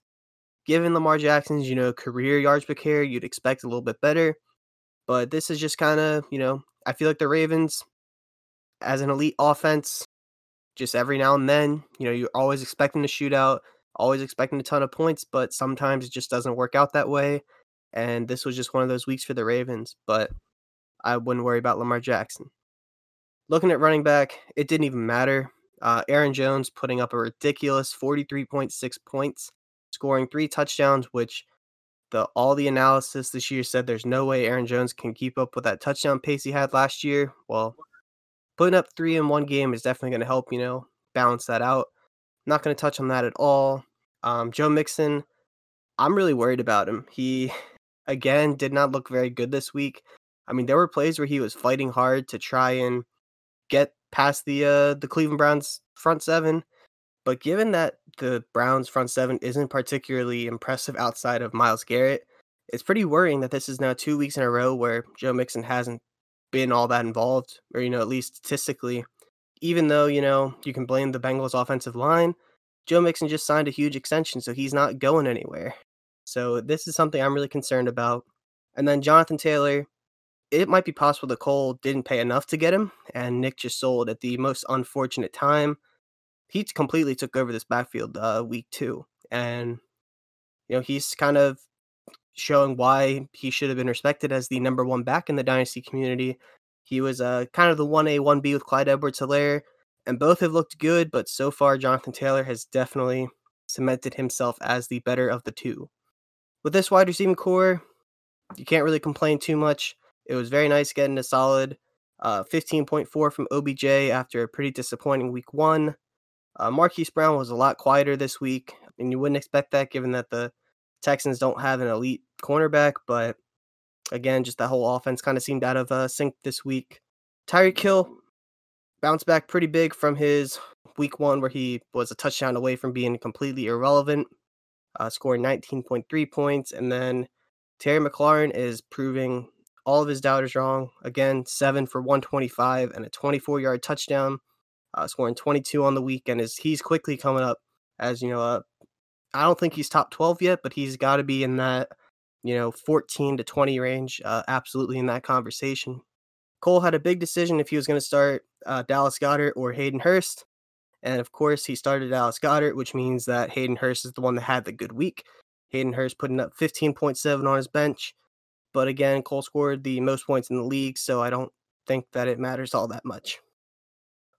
Given Lamar Jackson's, you know, career yards per carry, you'd expect a little bit better. But this is just kind of, you know, I feel like the Ravens, as an elite offense, just every now and then, you know, you're always expecting to shoot out, always expecting a ton of points, but sometimes it just doesn't work out that way. And this was just one of those weeks for the Ravens, but I wouldn't worry about Lamar Jackson. Looking at running back, it didn't even matter. Uh, Aaron Jones putting up a ridiculous 43.6 points, scoring three touchdowns, which the all the analysis this year said there's no way Aaron Jones can keep up with that touchdown pace he had last year. Well, putting up three in one game is definitely going to help, you know, balance that out. Not going to touch on that at all. Um, Joe Mixon, I'm really worried about him. He, again, did not look very good this week. I mean, there were plays where he was fighting hard to try and get past the uh, the Cleveland Browns front seven. But given that the Browns front seven isn't particularly impressive outside of Myles Garrett, it's pretty worrying that this is now two weeks in a row where Joe Mixon hasn't been all that involved, or you know, at least statistically. Even though you know you can blame the Bengals offensive line, Joe Mixon just signed a huge extension, so he's not going anywhere. So this is something I'm really concerned about. And then Jonathan Taylor, it might be possible that Cole didn't pay enough to get him, and Nick just sold at the most unfortunate time. He completely took over this backfield uh, week two, and you know he's kind of showing why he should have been respected as the number one back in the dynasty community. He was uh, kind of the 1A, 1B with Clyde Edwards Helaire, and both have looked good, but so far, Jonathan Taylor has definitely cemented himself as the better of the two. With this wide receiving core, you can't really complain too much. It was very nice getting a solid uh, 15.4 from OBJ after a pretty disappointing week one. Uh, Marquise Brown was a lot quieter this week, and you wouldn't expect that given that the Texans don't have an elite cornerback. But again, just that whole offense kind of seemed out of uh, sync this week. Tyreek Hill bounced back pretty big from his week one, where he was a touchdown away from being completely irrelevant, uh, scoring 19.3 points. And then Terry McLaurin is proving all of his doubters wrong. Again, seven for 125 and a 24 yard touchdown, uh, scoring 22 on the week. And is he's quickly coming up as you know. Uh, I don't think he's top 12 yet, but he's got to be in that you know 14 to 20 range. Uh, absolutely in that conversation. Cole had a big decision if he was going to start uh, Dallas Goedert or Hayden Hurst. And of course, he started Dallas Goedert, which means that Hayden Hurst is the one that had the good week. Hayden Hurst putting up 15.7 on his bench. But again, Cole scored the most points in the league, so I don't think that it matters all that much.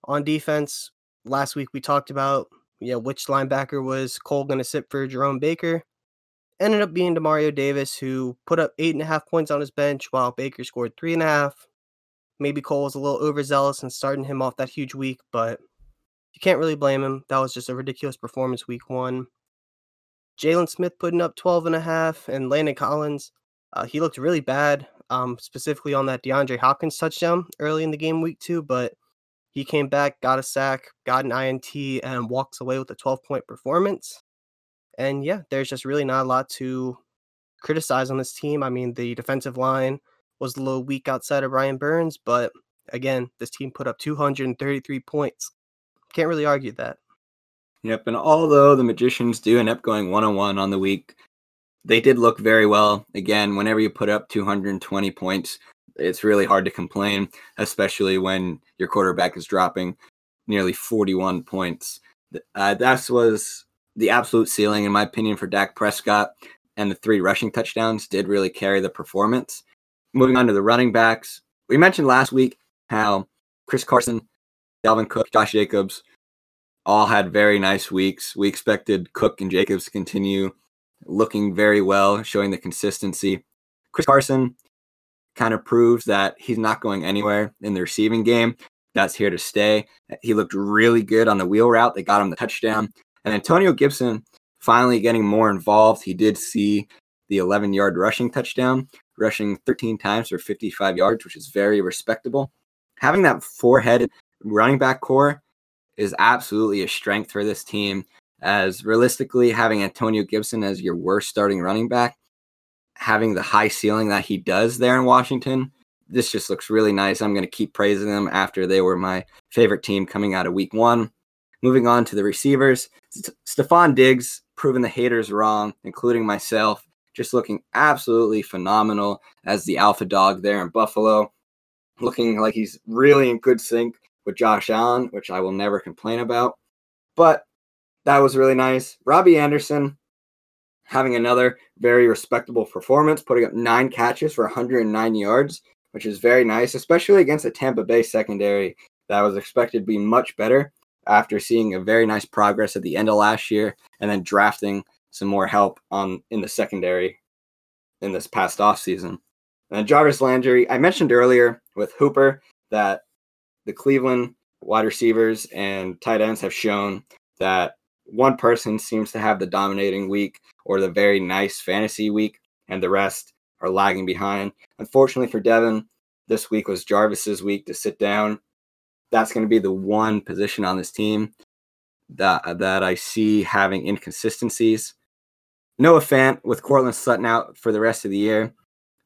On defense, last week we talked about you know, which linebacker was Cole going to sit for Jerome Baker. Ended up being Demario Davis, who put up eight and a half points on his bench, while Baker scored three and a half. Maybe Cole was a little overzealous in starting him off that huge week, but you can't really blame him. That was just a ridiculous performance week one. Jaylon Smith putting up 12 and a half, and Landon Collins uh, he looked really bad, um, specifically on that DeAndre Hopkins touchdown early in the game week two, but he came back, got a sack, got an INT, and walks away with a 12 point performance. And yeah, there's just really not a lot to criticize on this team. I mean, the defensive line was a little weak outside of Brian Burns, but again, this team put up 233 points. Can't really argue that. Yep, and although the Magicians do end up going one on one on the week, they did look very well. Again, whenever you put up 220 points, it's really hard to complain, especially when your quarterback is dropping nearly 41 points. Uh, that was the absolute ceiling, in my opinion, for Dak Prescott, and the three rushing touchdowns did really carry the performance. Moving on to the running backs, we mentioned last week how Chris Carson, Dalvin Cook, Josh Jacobs all had very nice weeks. We expected Cook and Jacobs to continue looking very well, showing the consistency. Chris Carson kind of proves that he's not going anywhere in the receiving game. That's here to stay. He looked really good on the wheel route. They got him the touchdown. And Antonio Gibson finally getting more involved. He did see the 11 yard rushing touchdown, rushing 13 times for 55 yards, which is very respectable. Having that four headed running back core is absolutely a strength for this team as realistically having Antonio Gibson as your worst starting running back, having the high ceiling that he does there in Washington, this just looks really nice. I'm going to keep praising them after they were my favorite team coming out of week one. Moving on to the receivers, Stefon Diggs proving the haters wrong, including myself, just looking absolutely phenomenal as the alpha dog there in Buffalo, looking like he's really in good sync with Josh Allen, which I will never complain about. But that was really nice. Robbie Anderson having another very respectable performance, putting up nine catches for 109 yards, which is very nice, especially against a Tampa Bay secondary that was expected to be much better after seeing a very nice progress at the end of last year and then drafting some more help on in the secondary in this past offseason. And Jarvis Landry, I mentioned earlier with Hooper that the Cleveland wide receivers and tight ends have shown that one person seems to have the dominating week or the very nice fantasy week, and the rest are lagging behind. Unfortunately for Devin, this week was Jarvis's week to sit down. That's going to be the one position on this team that that I see having inconsistencies. Noah Fant with Courtland Sutton out for the rest of the year.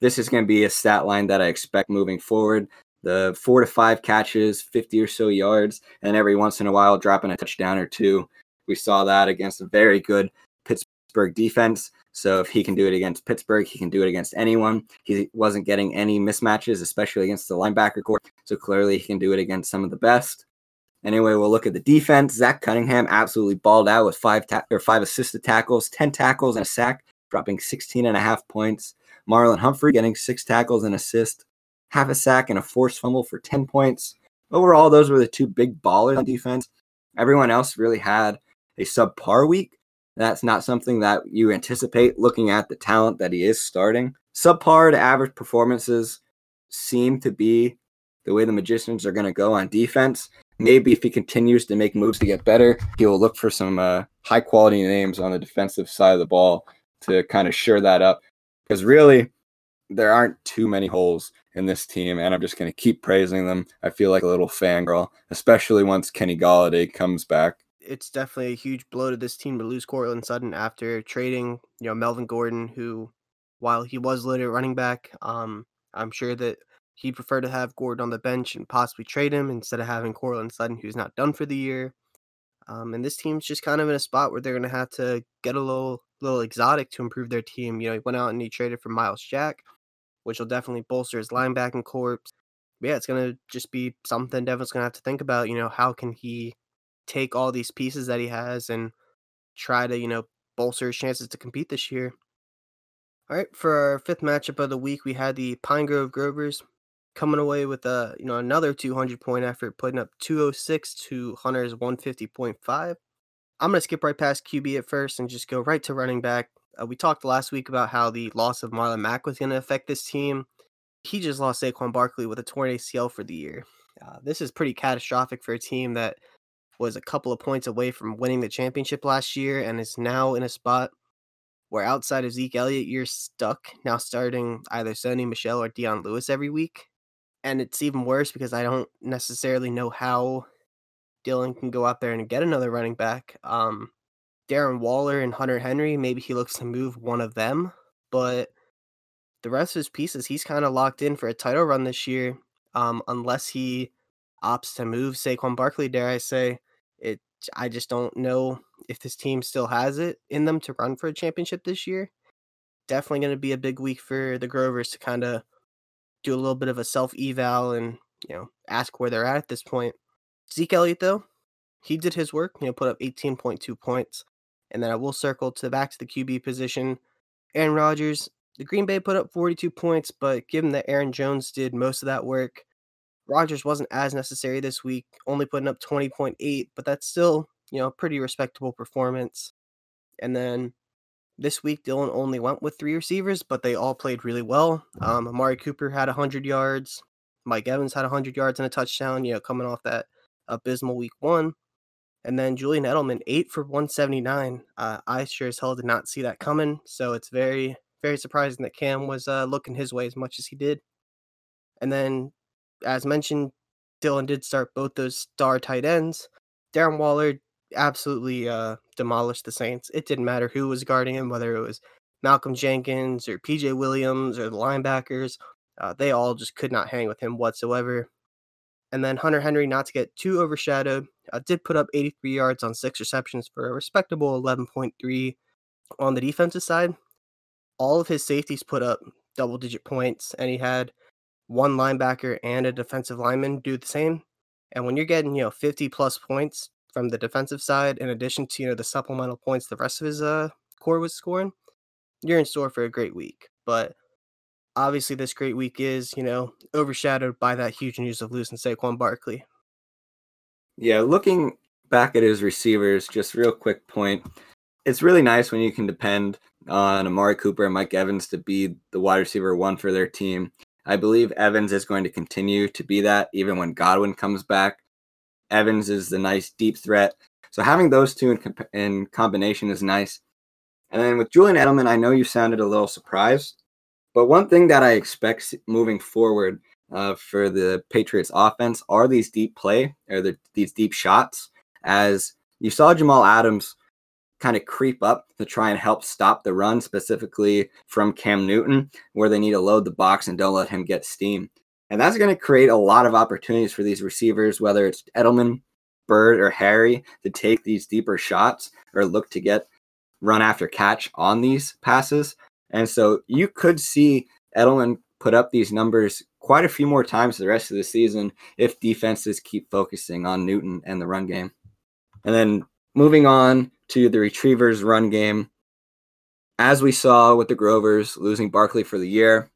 This is going to be a stat line that I expect moving forward. The four to five catches, 50 or so yards, and every once in a while dropping a touchdown or two we saw that against a very good Pittsburgh defense. So if he can do it against Pittsburgh, he can do it against anyone. He wasn't getting any mismatches, especially against the linebacker core. So clearly he can do it against some of the best. Anyway, we'll look at the defense. Zach Cunningham absolutely balled out with five ta- or five assisted tackles, ten tackles, and a sack dropping 16 and a half points. Marlon Humphrey getting six tackles and assist, half a sack and a forced fumble for 10 points. Overall, those were the two big ballers on defense. Everyone else really had a subpar week. That's not something that you anticipate looking at the talent that he is starting. Subpar to average performances seem to be the way the Magicians are going to go on defense. Maybe if he continues to make moves to get better, he will look for some uh, high quality names on the defensive side of the ball to kind of shore that up. Because really, there aren't too many holes in this team, and I'm just going to keep praising them. I feel like a little fangirl, especially once Kenny Golladay comes back. It's definitely a huge blow to this team to lose Courtland Sutton after trading, you know, Melvin Gordon, who, while he was later running back, um, I'm sure that he'd prefer to have Gordon on the bench and possibly trade him instead of having Courtland Sutton, who's not done for the year. Um, and this team's just kind of in a spot where they're going to have to get a little little exotic to improve their team. You know, he went out and he traded for Myles Jack, which will definitely bolster his linebacking corps. Yeah, it's going to just be something Devin's going to have to think about. You know, how can he take all these pieces that he has and try to, you know, bolster his chances to compete this year? All right, for our fifth matchup of the week, we had the Pine Grove Grovers coming away with a you know another 200 point effort, putting up 206 to Hunter's 150.5. I'm to skip right past QB at first and just go right to running back. Uh, we talked last week about how the loss of Marlon Mack was to affect this team. He just lost Saquon Barkley with a torn ACL for the year. Uh, this is pretty catastrophic for a team that was a couple of points away from winning the championship last year and is now in a spot where outside of Zeke Elliott, you're stuck now starting either Sony Michel or Dion Lewis every week. And it's even worse because I don't necessarily know how Dylan can go out there and get another running back. Um, Darren Waller and Hunter Henry, maybe he looks to move one of them, but the rest of his pieces, he's kind of locked in for a title run this year. Um, unless he opts to move Saquon Barkley, dare I say, it. I just don't know if this team still has it in them to run for a championship this year. Definitely going to be a big week for the Grovers to kind of do a little bit of a self eval and you know ask where they're at at this point. Zeke Elliott, though, he did his work, you know, put up 18.2 points. And then I will circle to back to the QB position. Aaron Rodgers, the Green Bay put up 42 points, but given that Aaron Jones did most of that work, Rodgers wasn't as necessary this week, only putting up 20.8, but that's still, you know, pretty respectable performance. And then this week, Dylan only went with three receivers, but they all played really well. Um, Amari Cooper had 100 yards. Mike Evans had 100 yards and a touchdown, you know, coming off that abysmal week one. And then Julian Edelman, eight for 179. Uh, I sure as hell did not see that coming. So it's very, very surprising that Cam was uh, looking his way as much as he did. And then, as mentioned, Dylan did start both those star tight ends. Darren Waller absolutely uh, demolished the Saints. It didn't matter who was guarding him, whether it was Malcolm Jenkins or PJ Williams or the linebackers. Uh, they all just could not hang with him whatsoever. And then Hunter Henry, not to get too overshadowed, uh, did put up 83 yards on six receptions for a respectable 11.3 on the defensive side. All of his safeties put up double digit points, and he had one linebacker and a defensive lineman do the same. And when you're getting, you know, 50 plus points from the defensive side, in addition to, you know, the supplemental points the rest of his uh, core was scoring, you're in store for a great week. But obviously this great week is, you know, overshadowed by that huge news of losing Saquon Barkley. Yeah, looking back at his receivers, just real quick point. It's really nice when you can depend on Amari Cooper and Mike Evans to be the wide receiver one for their team. I believe Evans is going to continue to be that even when Godwin comes back. Evans is the nice deep threat. So having those two in, comp- in combination is nice. And then with Julian Edelman, I know you sounded a little surprised but one thing that I expect moving forward uh, for the Patriots offense are these deep play or the, these deep shots. As you saw Jamal Adams kind of creep up to try and help stop the run, specifically from Cam Newton, where they need to load the box and don't let him get steam. And that's going to create a lot of opportunities for these receivers, whether it's Edelman, Byrd, or Harry, to take these deeper shots or look to get run after catch on these passes. And so you could see Edelman put up these numbers quite a few more times the rest of the season if defenses keep focusing on Newton and the run game. And then moving on to the retrievers run game. as we saw with the Grovers losing Barkley for the year,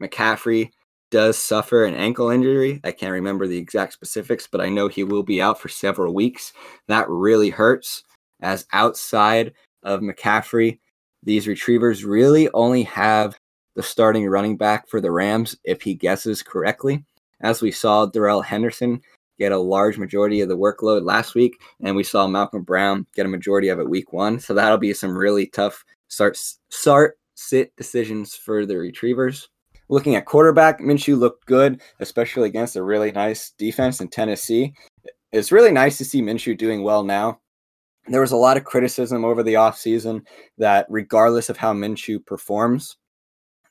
McCaffrey does suffer an ankle injury. I can't remember the exact specifics, but I know he will be out for several weeks. That really hurts, as outside of McCaffrey, these retrievers really only have the starting running back for the Rams if he guesses correctly. As we saw, Darrell Henderson get a large majority of the workload last week, and we saw Malcolm Brown get a majority of it week one. So that'll be some really tough start start sit decisions for the retrievers. Looking at quarterback, Minshew looked good, especially against a really nice defense in Tennessee. It's really nice to see Minshew doing well now. There was a lot of criticism over the offseason that regardless of how Minshew performs,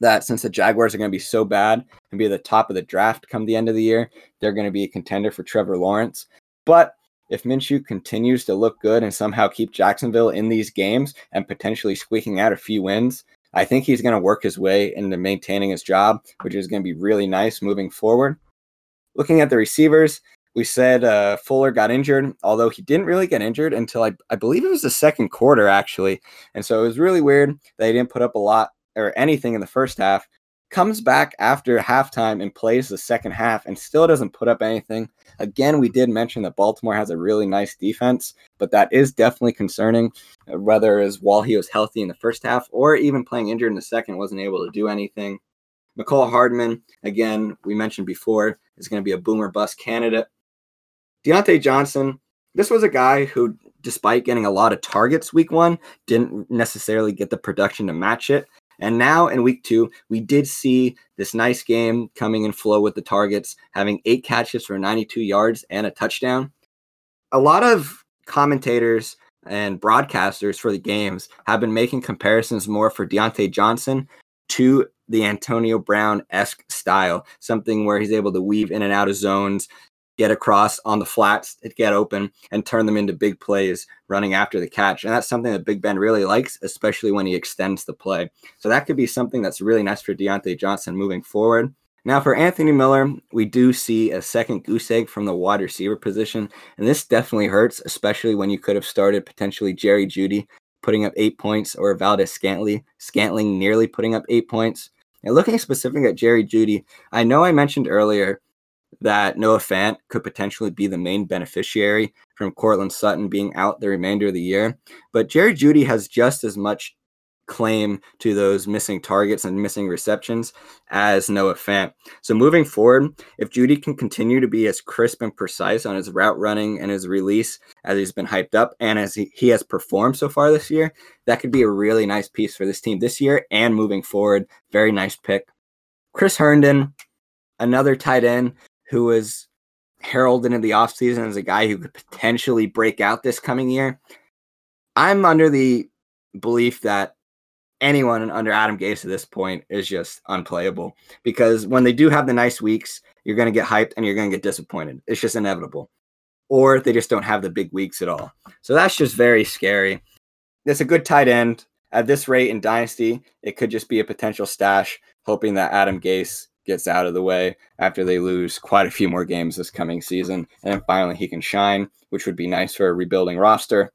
that since the Jaguars are going to be so bad and be at the top of the draft come the end of the year, they're going to be a contender for Trevor Lawrence. But if Minshew continues to look good and somehow keep Jacksonville in these games and potentially squeaking out a few wins, I think he's going to work his way into maintaining his job, which is going to be really nice moving forward. Looking at the receivers, we said uh, Fuller got injured, although he didn't really get injured until I, I believe it was the second quarter, actually. And so it was really weird that he didn't put up a lot or anything in the first half comes back after halftime and plays the second half and still doesn't put up anything. Again, we did mention that Baltimore has a really nice defense, but that is definitely concerning. Uh, whether as while he was healthy in the first half or even playing injured in the second, wasn't able to do anything. Mecole Hardman, again, we mentioned before, is going to be a boomer bust candidate. Diontae Johnson, this was a guy who, despite getting a lot of targets week one, didn't necessarily get the production to match it. And now in week two, we did see this nice game coming in flow with the targets, having eight catches for 92 yards and a touchdown. A lot of commentators and broadcasters for the games have been making comparisons more for Diontae Johnson to the Antonio Brown esque style, something where he's able to weave in and out of zones, get across on the flats, get open, and turn them into big plays running after the catch. And that's something that Big Ben really likes, especially when he extends the play. So that could be something that's really nice for Diontae Johnson moving forward. Now, for Anthony Miller, we do see a second goose egg from the wide receiver position. And this definitely hurts, especially when you could have started potentially Jerry Jeudy putting up eight points or Valdes-Scantling, Scantling nearly putting up eight points. And looking specifically at Jerry Jeudy, I know I mentioned earlier that Noah Fant could potentially be the main beneficiary from Courtland Sutton being out the remainder of the year. But Jerry Jeudy has just as much claim to those missing targets and missing receptions as Noah Fant. So moving forward, if Jeudy can continue to be as crisp and precise on his route running and his release as he's been hyped up and as he, he has performed so far this year, that could be a really nice piece for this team this year and moving forward. Very nice pick. Chris Herndon, another tight end who was heralded in the offseason as a guy who could potentially break out this coming year. I'm under the belief that anyone under Adam Gase at this point is just unplayable because when they do have the nice weeks, you're going to get hyped and you're going to get disappointed. It's just inevitable. Or they just don't have the big weeks at all. So that's just very scary. It's a good tight end. At this rate in Dynasty, it could just be a potential stash, hoping that Adam Gase gets out of the way after they lose quite a few more games this coming season. And then finally he can shine, which would be nice for a rebuilding roster.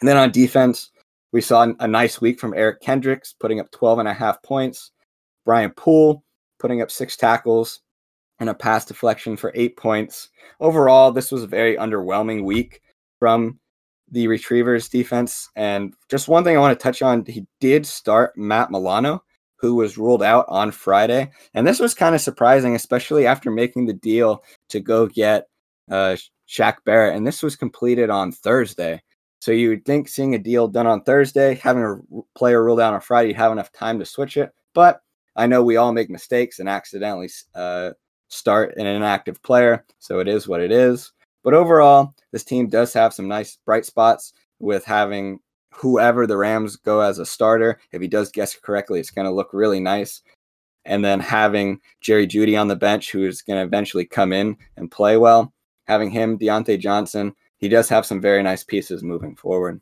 And then on defense, we saw a nice week from Eric Kendricks putting up 12 and a half points. Brian Poole putting up six tackles and a pass deflection for eight points. Overall, this was a very underwhelming week from the Retrievers defense. And just one thing I want to touch on he did start Matt Milano who was ruled out on Friday. And this was kind of surprising, especially after making the deal to go get uh, Shaq Barrett. And this was completed on Thursday. So you would think seeing a deal done on Thursday, having a player ruled out on Friday, you'd have enough time to switch it. But I know we all make mistakes and accidentally uh, start an inactive player. So it is what it is. But overall, this team does have some nice bright spots with having whoever the Rams go as a starter, if he does guess correctly, it's going to look really nice. And then having Jerry Jeudy on the bench, who is going to eventually come in and play well, having him, Diontae Johnson, he does have some very nice pieces moving forward.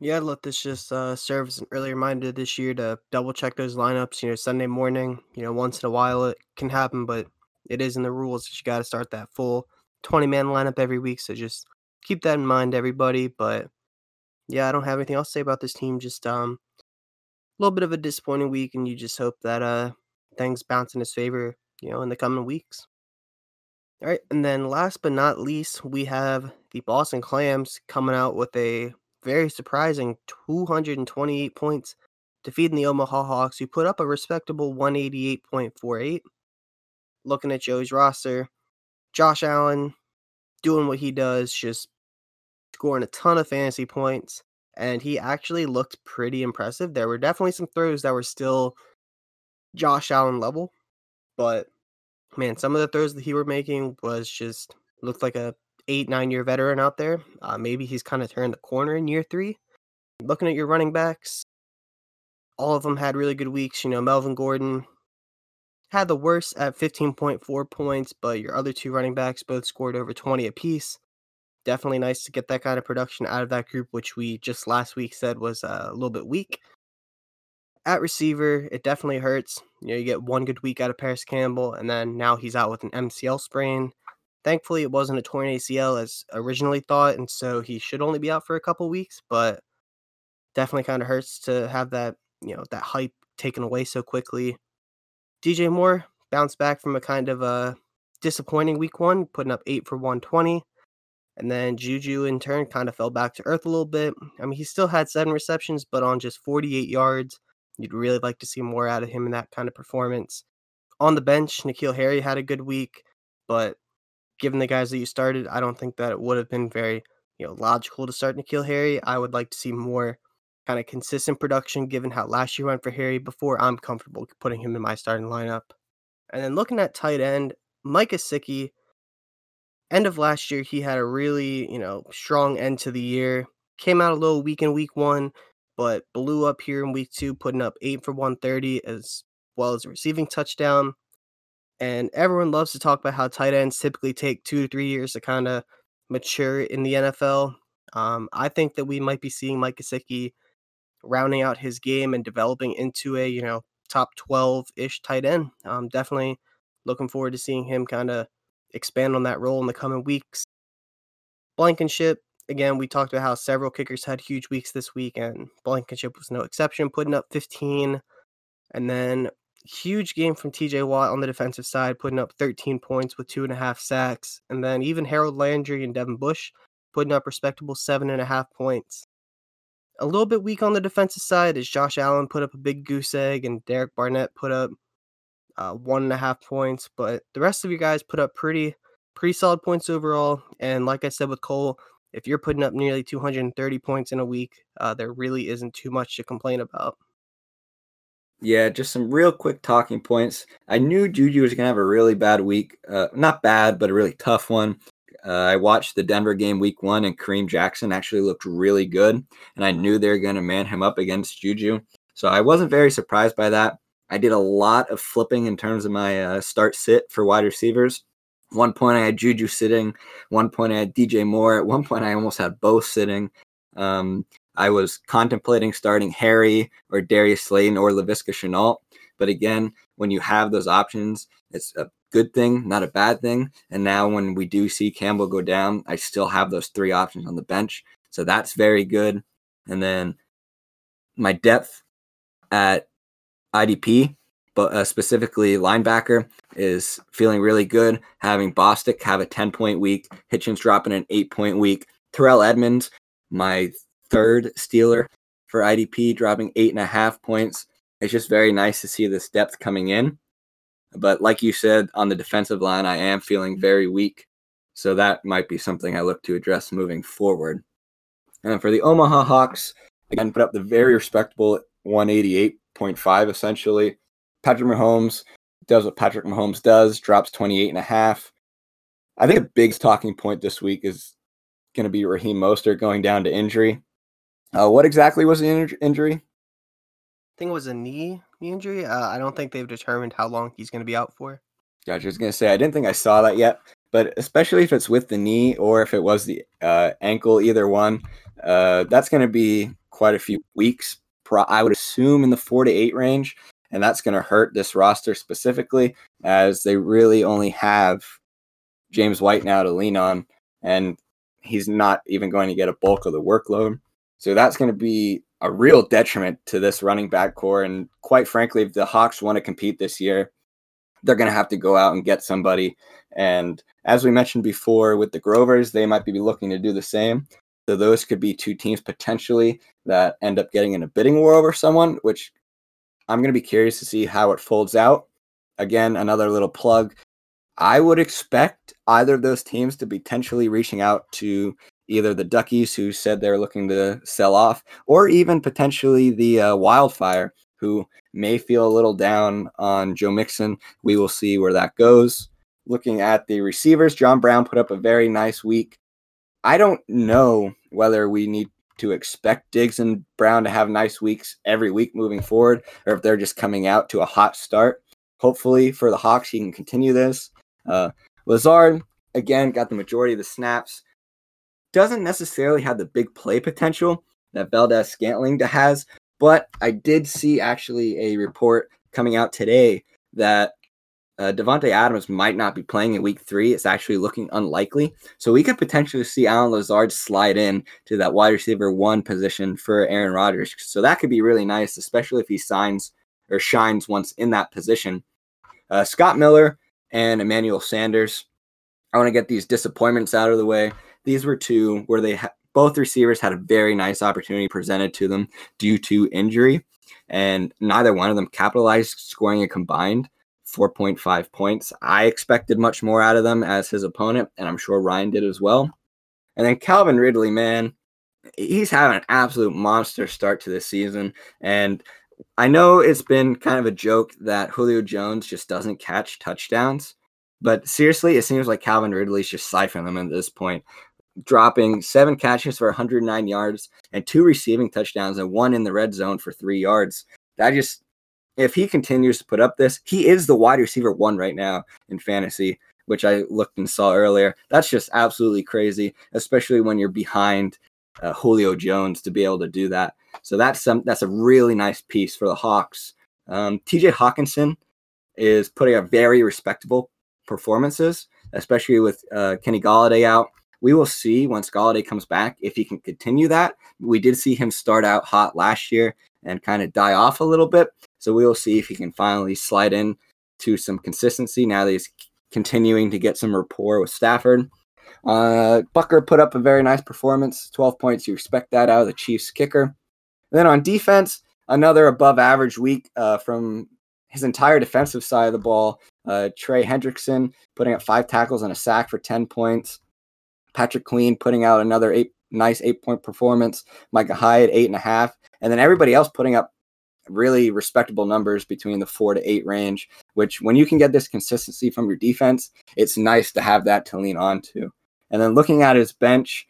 Yeah, let this just uh, serve as an early reminder this year to double check those lineups. You know, Sunday morning, you know, once in a while it can happen, but it is in the rules that you got to start that full 20 man lineup every week. So just keep that in mind, everybody. But yeah, I don't have anything else to say about this team. Just um, a little bit of a disappointing week, and you just hope that uh things bounce in his favor, you know, in the coming weeks. All right, and then last but not least, we have the Boston Clams coming out with a very surprising 228 points, defeating the Omaha Hawks, who put up a respectable 188.48. Looking at Joey's roster, Josh Allen doing what he does, just scoring a ton of fantasy points, and he actually looked pretty impressive. There were definitely some throws that were still Josh Allen level, but man, some of the throws that he were making was just looked like a eight nine year veteran out there. Uh, maybe he's kind of turned the corner in year three. Looking at your running backs, all of them had really good weeks. You know, Melvin Gordon had the worst at 15.4 points, but your other two running backs both scored over 20 apiece. Definitely nice to get that kind of production out of that group, which we just last week said was uh, a little bit weak. At receiver, it definitely hurts. You know, you get one good week out of Parris Campbell, and then now he's out with an MCL sprain. Thankfully, it wasn't a torn ACL as originally thought, and so he should only be out for a couple weeks. But definitely kind of hurts to have that you know that hype taken away so quickly. DJ Moore bounced back from a kind of a disappointing week one, putting up eight for 120. And then Juju in turn kind of fell back to earth a little bit. I mean, he still had seven receptions, but on just 48 yards. You'd really like to see more out of him in that kind of performance. On the bench, N'Keal Harry had a good week, but given the guys that you started, I don't think that it would have been very, you know, logical to start N'Keal Harry. I would like to see more kind of consistent production given how last year went for Harry before I'm comfortable putting him in my starting lineup. And then looking at tight end, Mike Gesicki, end of last year, he had a really, you know, strong end to the year. Came out a little weak in week one, but blew up here in week two, putting up eight for 130 as well as a receiving touchdown. And everyone loves to talk about how tight ends typically take two to three years to kind of mature in the NFL. Um, I think that we might be seeing Mike Gesicki rounding out his game and developing into a you know top 12 ish tight end. Um, definitely looking forward to seeing him kind of expand on that role in the coming weeks. Blankenship, again, we talked about how several kickers had huge weeks this week, and Blankenship was no exception, putting up 15. And then huge game from TJ Watt on the defensive side, putting up 13 points with two and a half sacks. And then even Harold Landry and Devin Bush putting up respectable seven and a half points. A little bit weak on the defensive side is Josh Allen put up a big goose egg and Derek Barnett put up uh, one and a half points, but the rest of you guys put up pretty pretty solid points overall. And like I said with Cole, if you're putting up nearly 230 points in a week, uh, there really isn't too much to complain about. Yeah, just some real quick talking points. I knew Juju was going to have a really bad week. Uh, not bad, but a really tough one. Uh, I watched the Denver game week one, and Kareem Jackson actually looked really good. And I knew they were going to man him up against Juju. So I wasn't very surprised by that. I did a lot of flipping in terms of my uh, start sit for wide receivers. One point I had Juju sitting. One point I had DJ Moore. At one point I almost had both sitting. Um, I was contemplating starting Harry or Darius Slayton or Laviska Shenault. But again, when you have those options, it's a good thing, not a bad thing. And now when we do see Campbell go down, I still have those three options on the bench. So that's very good. And then my depth at IDP, but uh, specifically linebacker, is feeling really good. Having Bostic have a 10 point week, Hitchens dropping an eight point week, Terrell Edmunds, my third Steeler for IDP, dropping eight and a half points. It's just very nice to see this depth coming in. But like you said, on the defensive line, I am feeling very weak. So that might be something I look to address moving forward. And for the Omaha Hawks, again, put up the very respectable 188.5 essentially. Patrick Mahomes does what Patrick Mahomes does, drops 28 and a half. I think a big talking point this week is going to be Raheem Mostert going down to injury. Uh, what exactly was the in- injury? I think it was a knee injury. Uh, I don't think they've determined how long he's going to be out for. Gotcha. I was going to say I didn't think I saw that yet, but especially if it's with the knee or if it was the uh, ankle, either one, uh, that's going to be quite a few weeks. I would assume in the four to eight range, and that's going to hurt this roster specifically as they really only have James White now to lean on, and he's not even going to get a bulk of the workload. So that's going to be a real detriment to this running back core. And quite frankly, if the Hawks want to compete this year, they're going to have to go out and get somebody. And as we mentioned before with the Grovers, they might be looking to do the same. So those could be two teams potentially that end up getting in a bidding war over someone, which I'm going to be curious to see how it folds out. Again, another little plug. I would expect either of those teams to be potentially reaching out to either the Duckies, who said they're looking to sell off, or even potentially the uh, Wildfire, who may feel a little down on Joe Mixon. We will see where that goes. Looking at the receivers, John Brown put up a very nice week. I don't know whether we need to expect Diggs and Brown to have nice weeks every week moving forward, or if they're just coming out to a hot start. Hopefully for the Hawks, he can continue this. Uh, Lazard, again, got the majority of the snaps doesn't necessarily have the big play potential that Valdes-Scantling has, but I did see actually a report coming out today that uh, Davante Adams might not be playing in Week Three. It's actually looking unlikely, so we could potentially see Allen Lazard slide in to that wide receiver one position for Aaron Rodgers. So that could be really nice, especially if he signs or shines once in that position. Uh, Scott Miller and Emmanuel Sanders. I want to get these disappointments out of the way. These were two where they ha- both receivers had a very nice opportunity presented to them due to injury, and neither one of them capitalized, scoring a combined 4.5 points. I expected much more out of them as his opponent, and I'm sure Ryan did as well. And then Calvin Ridley, man, he's having an absolute monster start to this season. And I know it's been kind of a joke that Julio Jones just doesn't catch touchdowns, but seriously, it seems like Calvin Ridley's just siphoning them at this point dropping seven catches for 109 yards and two receiving touchdowns and one in the red zone for three yards. That just, if he continues to put up this, he is the wide receiver one right now in fantasy, which I looked and saw earlier. That's just absolutely crazy, especially when you're behind uh, Julio Jones to be able to do that. So that's some that's a really nice piece for the Hawks. Um, T.J. Hockenson is putting up very respectable performances, especially with uh, Kenny Golladay out we will see once Golladay comes back if he can continue that. We did see him start out hot last year and kind of die off a little bit. So we will see if he can finally slide in to some consistency now that he's continuing to get some rapport with Stafford. Uh, Butker put up a very nice performance, 12 points. You expect that out of the Chiefs kicker. And then on defense, another above average week uh, from his entire defensive side of the ball. Uh, Trey Hendrickson putting up five tackles and a sack for 10 points. Patrick Queen putting out another eight nice eight point performance. Micah Hyde eight and a half, and then everybody else putting up really respectable numbers between the four to eight range. Which when you can get this consistency from your defense, it's nice to have that to lean on to. And then looking at his bench,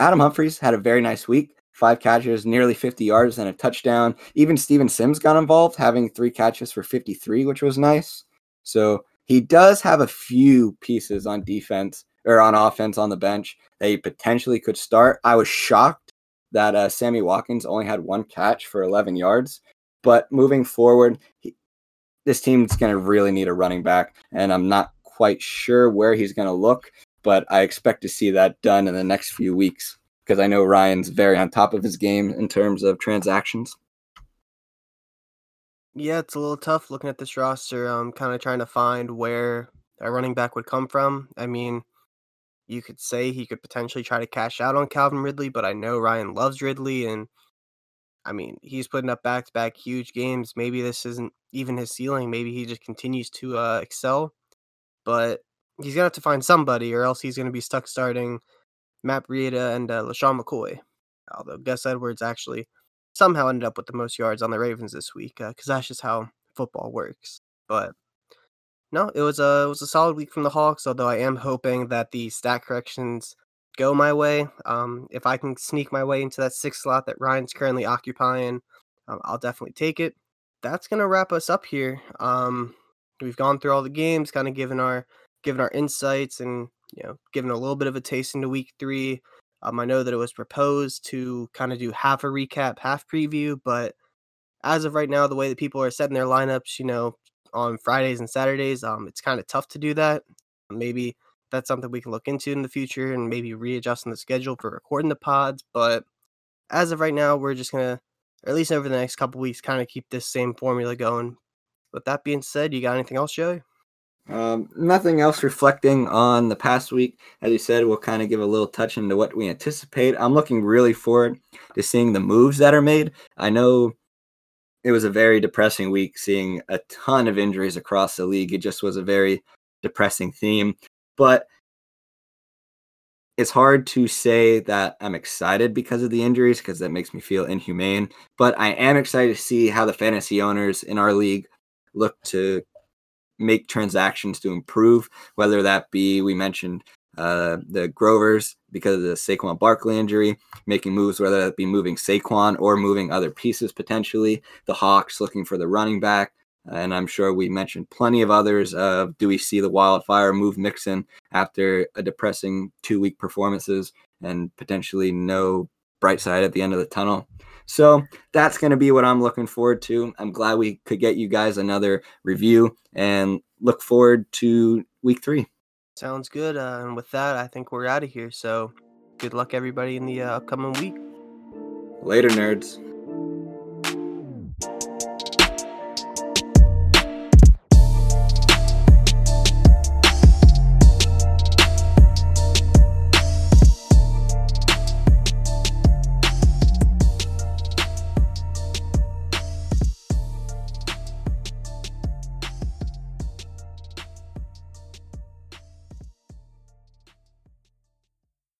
Adam Humphries had a very nice week. Five catches, nearly 50 yards, and a touchdown. Even Steven Sims got involved, having three catches for 53, which was nice. So he does have a few pieces on defense or on offense on the bench that he potentially could start. I was shocked that uh, Sammy Watkins only had one catch for 11 yards. But moving forward, he, this team's going to really need a running back, and I'm not quite sure where he's going to look, but I expect to see that done in the next few weeks because I know Ryan's very on top of his game in terms of transactions. Yeah, it's a little tough looking at this roster. I'm kind of trying to find where a running back would come from. I mean, you could say he could potentially try to cash out on Calvin Ridley, but I know Ryan loves Ridley and I mean, he's putting up back to back huge games. Maybe this isn't even his ceiling. Maybe he just continues to uh, excel, but he's to have to find somebody or else he's to be stuck starting Matt Breida and uh, LeSean McCoy. Although Gus Edwards actually somehow ended up with the most yards on the Ravens this week because uh, that's just how football works. But no, it was a it was a solid week from the Hawks. Although I am hoping that the stat corrections go my way. Um, if I can sneak my way into that sixth slot that Ryan's currently occupying, um, I'll definitely take it. That's gonna wrap us up here. Um, we've gone through all the games, kind of given our given our insights, and you know, given a little bit of a taste into week three. Um, I know that it was proposed to kind of do half a recap, half preview, but as of right now, the way that people are setting their lineups, you know, on Fridays and Saturdays. Um, it's kind of tough to do that. Maybe that's something we can look into in the future and maybe readjusting the schedule for recording the pods. But as of right now, we're just gonna or at least over the next couple weeks, kind of keep this same formula going. With that being said, you got anything else, Joey? Um, nothing else reflecting on the past week. As you said, we'll kind of give a little touch into what we anticipate. I'm looking really forward to seeing the moves that are made. I know it was a very depressing week seeing a ton of injuries across the league. It just was a very depressing theme. But it's hard to say that I'm excited because of the injuries because that makes me feel inhumane. But I am excited to see how the fantasy owners in our league look to make transactions to improve, whether that be we mentioned uh, the Grovers because of the Saquon Barkley injury, making moves, whether that be moving Saquon or moving other pieces potentially. The Hawks looking for the running back. And I'm sure we mentioned plenty of others. Uh, do we see the wildfire move Mixon after a depressing two week performances and potentially no bright side at the end of the tunnel? So that's going to be what I'm looking forward to. I'm glad we could get you guys another review and look forward to week three. Sounds good. Uh, and with that, I think we're out of here. So good luck, everybody, in the uh, upcoming week. Later, nerds.